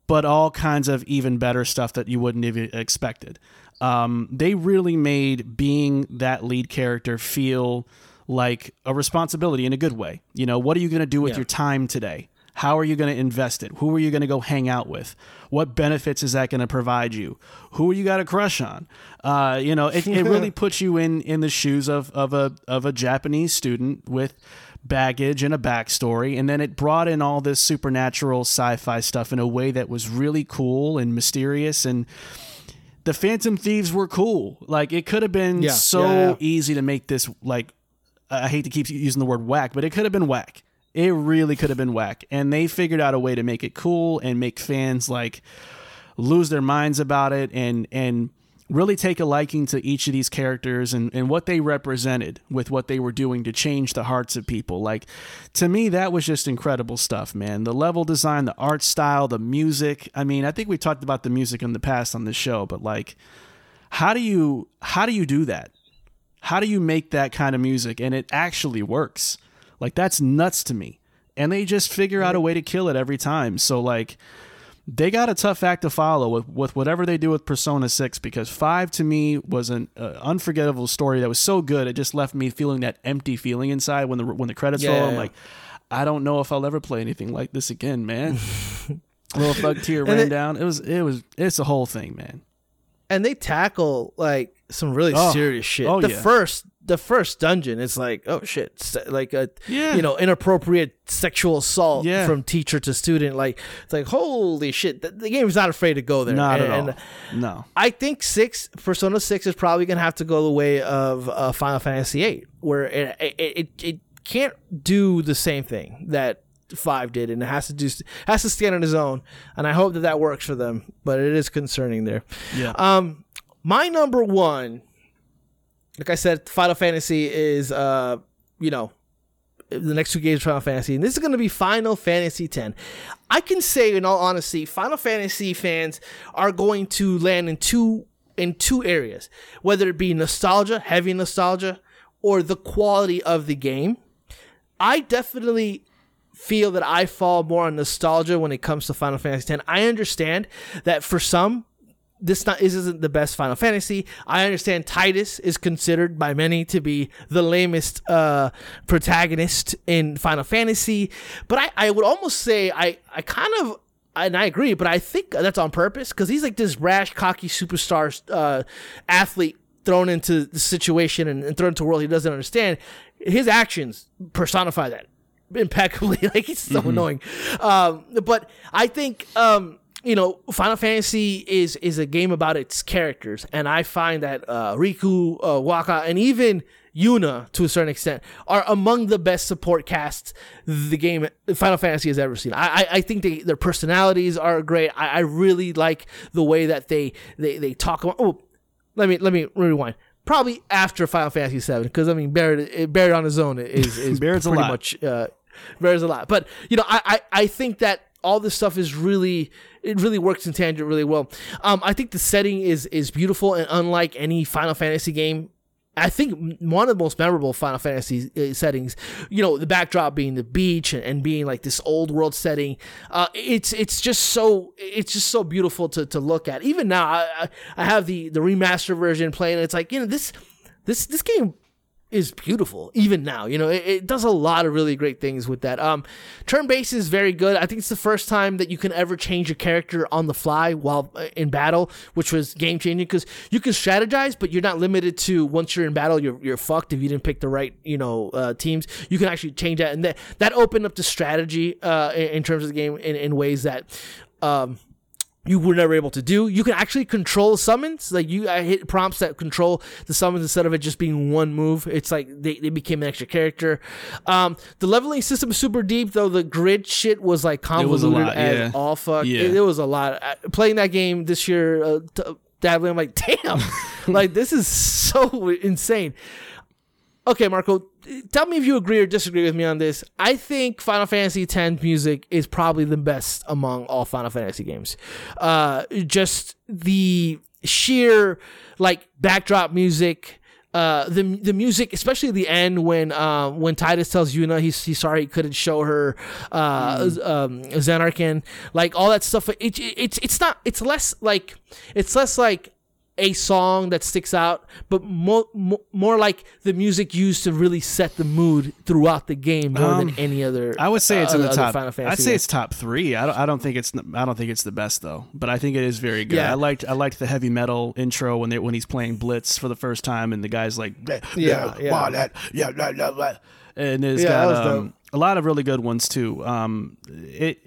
C: but all kinds of even better stuff that you wouldn't have expected. Um, they really made being that lead character feel like a responsibility in a good way. You know, what are you going to do with
D: Yeah.
C: your time today? How are you going to invest it? Who are you going to go hang out with? What benefits is that going to provide you? Who are you got a crush on? Uh, you know, it, it really [laughs] puts you in in the shoes of of a of a Japanese student with baggage and a backstory, and then it brought in all this supernatural sci-fi stuff in a way that was really cool and mysterious and the Phantom Thieves were cool. Like it could have been
D: Yeah,
C: so
D: yeah, yeah.
C: easy to make this like I hate to keep using the word whack, but it could have been whack. It really could have been whack. And they figured out a way to make it cool and make fans like lose their minds about it and and really take a liking to each of these characters and, and what they represented with what they were doing to change the hearts of people. Like to me, that was just incredible stuff, man. The level design, the art style, the music. I mean, I think we talked about the music in the past on this show, but like how do you how do you do that? How do you make that kind of music and it actually works? Like that's nuts to me. And they just figure out a way to kill it every time. So like they got a tough act to follow with, with whatever they do with Persona 6 because 5 to me was an uh, unforgettable story that was so good it just left me feeling that empty feeling inside when the when the credits
D: Yeah,
C: roll I'm
D: yeah.
C: like I don't know if I'll ever play anything like this again, man. [laughs] Little thug tear ran
D: it-
C: down. It was it was it's a whole thing, man.
D: and they tackle like some really
C: Oh.
D: serious shit.
C: Oh,
D: the
C: yeah.
D: first the first dungeon is like oh shit like a
C: Yeah.
D: you know inappropriate sexual assault
C: Yeah.
D: from teacher to student like it's like holy shit the, the game's not afraid to go there
C: Not
D: and,
C: at all.
D: and
C: No.
D: I think six Persona six is probably gonna have to go the way of uh, Final Fantasy eight, where it, it it it can't do the same thing that five did, and it has to do has to stand on its own. And I hope that that works for them, but it is concerning there.
C: Yeah.
D: Um, my number one, like I said, Final Fantasy is uh, you know, the next two games of Final Fantasy, and this is going to be Final Fantasy X. I can say, in all honesty, Final Fantasy fans are going to land in two in two areas, whether it be nostalgia, heavy nostalgia, or the quality of the game. I definitely feel that I fall more on nostalgia when it comes to Final Fantasy X. I understand that for some, this not this isn't the best Final Fantasy. I understand Tidus is considered by many to be the lamest uh, protagonist in Final Fantasy, but I, I would almost say I I kind of and I agree, but I think that's on purpose because he's like this rash, cocky superstar uh, athlete thrown into the situation and, and thrown into a world he doesn't understand. His actions personify that impeccably. [laughs] like he's so annoying. Um, but I think um, you know, Final Fantasy is is a game about its characters, and I find that uh, Rikku, uh, Wakka, and even Yuna, to a certain extent, are among the best support casts the game Final Fantasy has ever seen. I I, I think they, their personalities are great. I, I really like the way that they they they talk about. Oh, let me let me rewind. Probably after Final Fantasy VII, because I mean, Barret Barret on his own is is [laughs]
C: Barret's a
D: pretty
C: lot.
D: much uh, Barret's a lot. But you know, I, I I think that all this stuff is really it really works in tangent really well. Um, I think the setting is is beautiful and unlike any Final Fantasy game. I think one of the most memorable Final Fantasy uh, settings, you know, the backdrop being the beach and, and being like this old world setting. Uh, it's it's just so it's just so beautiful to, to look at. Even now, I, I- have the the remaster version playing. It's like you know this this this game is beautiful even now you know it, it does a lot of really great things with that. Um turn based is very good. I think it's the first time that you can ever change your character on the fly while uh, in battle which was game changing because you can strategize but you're not limited to once you're in battle you're, you're fucked if you didn't pick the right you know uh, teams. You can actually change that and that that opened up the strategy uh in, in terms of the game in, in ways that um you were never able to do. You can actually control summons. Like you, I hit prompts that control the summons instead of it just being one move. It's like they, they became an extra character. Um, the leveling system is super deep, though the grid shit was like
C: was a
D: convoluted
C: lot,
D: as
C: yeah.
D: all fuck.
C: Yeah.
D: It, it was a lot. Uh, Playing that game this year, uh, t- dabbling, I'm like, [laughs] damn, like this is so insane. Okay, Marco, tell me if you agree or disagree with me on this. I think Final Fantasy X music is probably the best among all Final Fantasy games. Uh, just the sheer like backdrop music, uh, the the music, especially the end when uh, when Tidus tells Yuna he's he's sorry he couldn't show her uh, um, Zanarkand, like all that stuff. It, it, it's it's not it's less like it's less like a song that sticks out, but more, more, like the music used to really set the mood throughout the game more
C: Um,
D: than any other.
C: I would say it's in
D: uh,
C: the top.
D: Final Fantasy
C: I'd say
D: game.
C: it's top three. I don't. I don't think it's. I don't think it's the best though. But I think it is very good.
D: Yeah.
C: I liked. I liked the heavy metal intro when they when he's playing Blitz for the first time, and the guy's like,
D: Yeah,
C: yeah,
D: yeah.
C: blah, that, yeah, blah, blah, blah." and it's
D: Yeah,
C: got um, a lot of really good ones too. Um, it.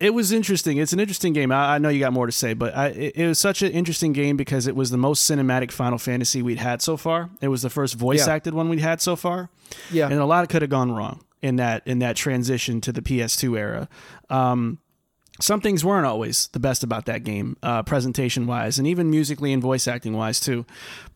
C: It was interesting. It's an interesting game. I, I know you got more to say, but I, it, it was such an interesting game because it was the most cinematic Final Fantasy we'd had so far. It was the first voice
D: Yeah.
C: acted one we'd had so far
D: yeah,
C: and a lot could have gone wrong in that in that transition to the PS2 era. Um, some things weren't always the best about that game, uh, presentation wise, and even musically and voice acting wise too.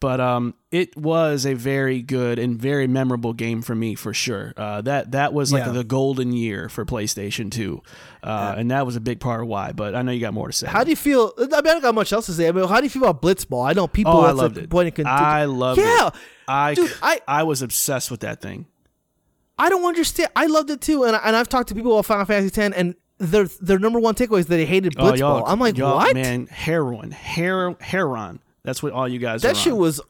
C: But um, it was a very good and very memorable game for me for sure. Uh, that that was like
D: Yeah.
C: the golden year for PlayStation 2, uh, and that was a big part of why. But I know you got more to say.
D: How do you feel? I mean, I don't got much else to say. I mean, how do you feel about Blitzball? I know people.
C: Oh, I loved
D: like
C: it.
D: Point and
C: I loved it.
D: yeah,
C: I,
D: Dude, I-
C: I was obsessed with that thing.
D: I don't understand. I loved it too, and and I've talked to people about Final Fantasy X, and their their number one takeaway is that they hated
C: Oh,
D: Blitzball.
C: y'all,
D: I'm like, what?
C: man? Heroin, Her- heron. That's what all you guys.
D: that shit
C: on.
D: was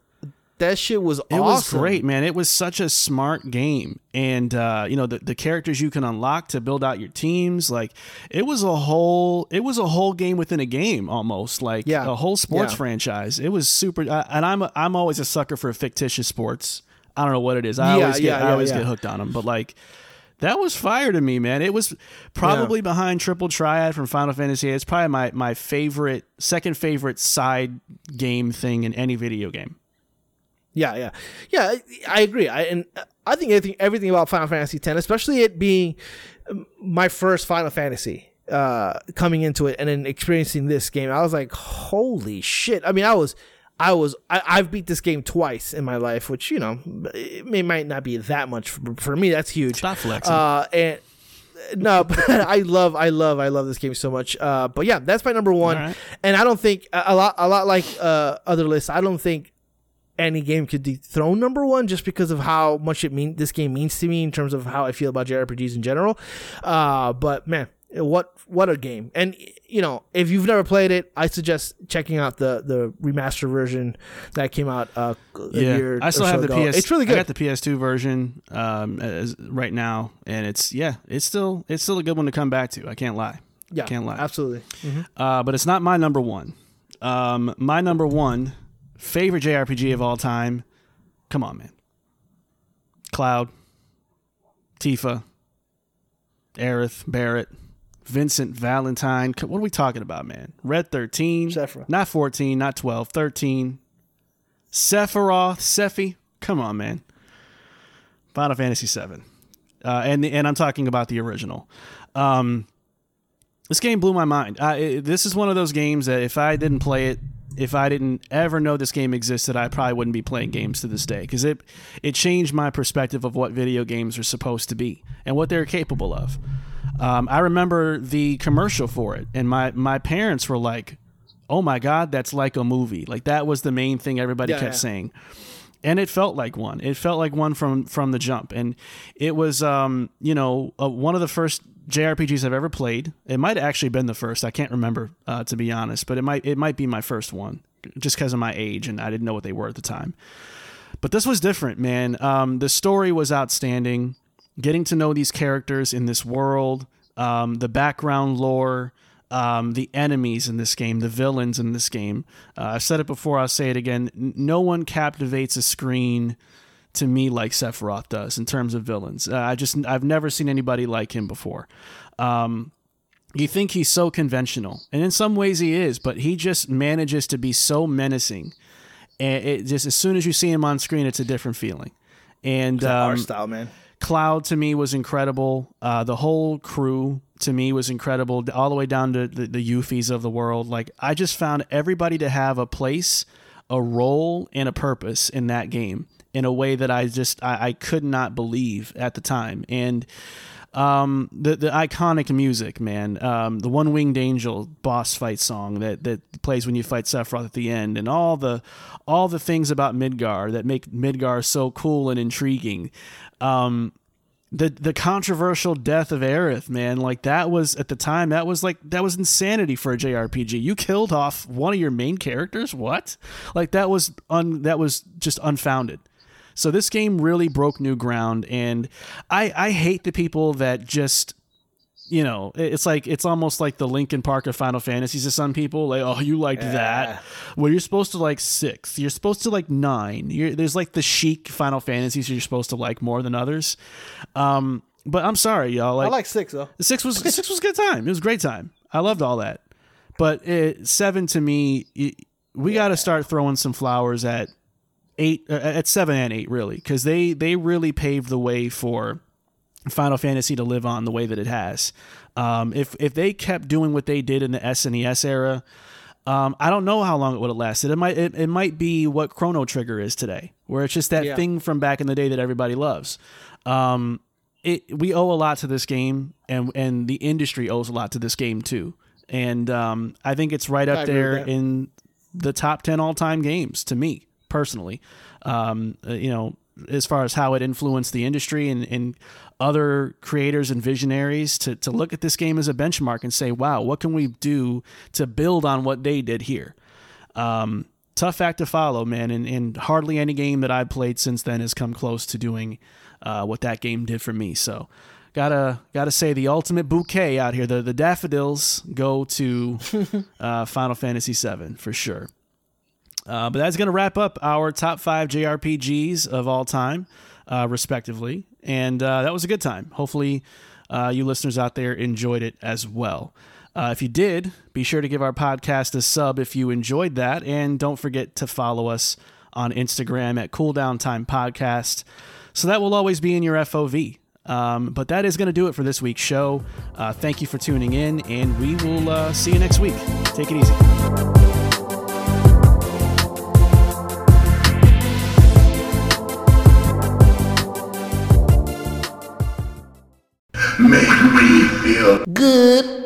D: that shit was
C: It
D: awesome.
C: was great, man. It was such a smart game, and uh, you know the the characters you can unlock to build out your teams. Like it was a whole, it was a whole game within a game, almost like
D: Yeah.
C: a whole sports
D: Yeah.
C: franchise. It was super, uh, and I'm I'm always a sucker for fictitious sports. I don't know what it is. I
D: Yeah,
C: always get I always get hooked on them, but like. That was fire to me, man. It was probably behind Triple Triad from Final Fantasy. It's probably my, my favorite, second favorite side game thing in any video game.
D: Yeah, yeah, yeah. I- I agree. I and I think everything everything about Final Fantasy X, especially it being my first Final Fantasy, uh, coming into it and then experiencing this game, I was like, holy shit! I mean, I was. I was I, I've beat this game twice in my life, which you know it may might not be that much for, for me. That's huge.
C: Stop flexing.
D: Uh, and no, [laughs] but I love, I love, I love this game so much. Uh, but yeah, that's my number one.
C: Right.
D: And I don't think a a lot, a lot like uh, other lists. I don't think any game could dethrone number one just because of how much it mean this game means to me in terms of how I feel about JRPGs in general. Uh, but man, what what a game! And you know, if you've never played it, I suggest checking out the the remaster version that came out uh, a year.
C: I still
D: so
C: have the
D: ago.
C: PS.
D: It's really good.
C: I got the PS2 version um, as, right now, and it's yeah, it's still it's still a good one to come back to. I can't lie.
D: yeah,
C: can't lie.
D: Absolutely.
C: Uh, but it's not my number one. Um, my number one favorite JRPG of all time. Come on, man. Cloud, Tifa, Aerith, Barret, Vincent Valentine. What are we talking about, man? Red 13.
D: Sephiroth.
C: Not 14, not 12, 13. Sephiroth, Sephi. Come on, man. Final Fantasy 7. Uh, and and I'm talking about the original. Um, this game blew my mind. I, it, this is one of those games that if I didn't play it, if I didn't ever know this game existed, I probably wouldn't be playing games to this day because it it changed my perspective of what video games are supposed to be and what they're capable of. Um, I remember the commercial for it, and my my parents were like, "Oh my god, that's like a movie!" Like that was the main thing everybody
D: Yeah,
C: kept
D: yeah.
C: saying and it felt like one. It felt like one from from the jump, and it was um you know uh, one of the first JRPGs I've ever played. It might have actually been the first. I can't remember uh, to be honest, but it might it might be my first one just because of my age and I didn't know what they were at the time. But this was different, man. Um, the story was outstanding. Getting to know these characters in this world, um, the background lore, um, the enemies in this game, the villains in this game. Uh, I've said it before, I'll say it again. No one captivates a screen to me like Sephiroth does in terms of villains. Uh, I just I've never seen anybody like him before. Um, you think he's so conventional, and in some ways he is, but he just manages to be so menacing. And it just as soon as you see him on screen, it's a different feeling. And um,
D: Art style, man.
C: Cloud to me was incredible. Uh, the whole crew to me was incredible, all the way down to the, the of the world. Like I just found everybody to have a place, a role, and a purpose in that game in a way that I just I, I could not believe at the time. And um, the the iconic music, man, um, the One Winged Angel boss fight song that that plays when you fight Sephiroth at the end, and all the all the things about Midgar that make Midgar so cool and intriguing. Um, the the controversial death of Aerith, man, like that was at the time that was like that was insanity for a JRPG. You killed off one of your main characters. What? Like that was un that was just unfounded. So this game really broke new ground, and I I hate the people that just you know it's like it's almost like the Linkin Park of Final Fantasies to some people. Like oh you liked that, well you're supposed to like six, you're supposed to like nine. You're, there's like the chic Final Fantasies you're supposed to like more than others. Um, but I'm sorry y'all.
D: I
C: Like,
D: like six though.
C: six was [laughs] six was a good time. It was a great time. I loved all that. But it, seven to me, it, we got to start throwing some flowers at eight, uh, at seven and eight, really, because they they really paved the way for Final Fantasy to live on the way that it has. Um, if if they kept doing what they did in the SNES era, um, I don't know how long it would have lasted. It might it, it might be what Chrono Trigger is today, where it's just that
D: Yeah.
C: thing from back in the day that everybody loves. Um, it we owe a lot to this game, and and the industry owes a lot to this game too. And um, I think it's right up there in the top ten all time games to me personally. Um, uh, you know, as far as how it influenced the industry and, and other creators and visionaries to, to look at this game as a benchmark and say, wow, what can we do to build on what they did here? Um, tough act to follow, man. And, and hardly any game that I've played since then has come close to doing uh, what that game did for me. So gotta gotta say the ultimate bouquet out here. The the daffodils go to [laughs] uh, Final Fantasy VII for sure. Uh, but that's gonna wrap up our top five JRPGs of all time, uh, respectively. And uh, that was a good time. Hopefully, uh, you listeners out there enjoyed it as well. Uh, if you did, be sure to give our podcast a sub if you enjoyed that, and don't forget to follow us on Instagram at Cooldown Time Podcast. So that will always be in your FOV. Um, but that is going to do it for this week's show. Uh, thank you for tuning in, and we will see you next week. Take it easy.
E: Make me feel
D: Good.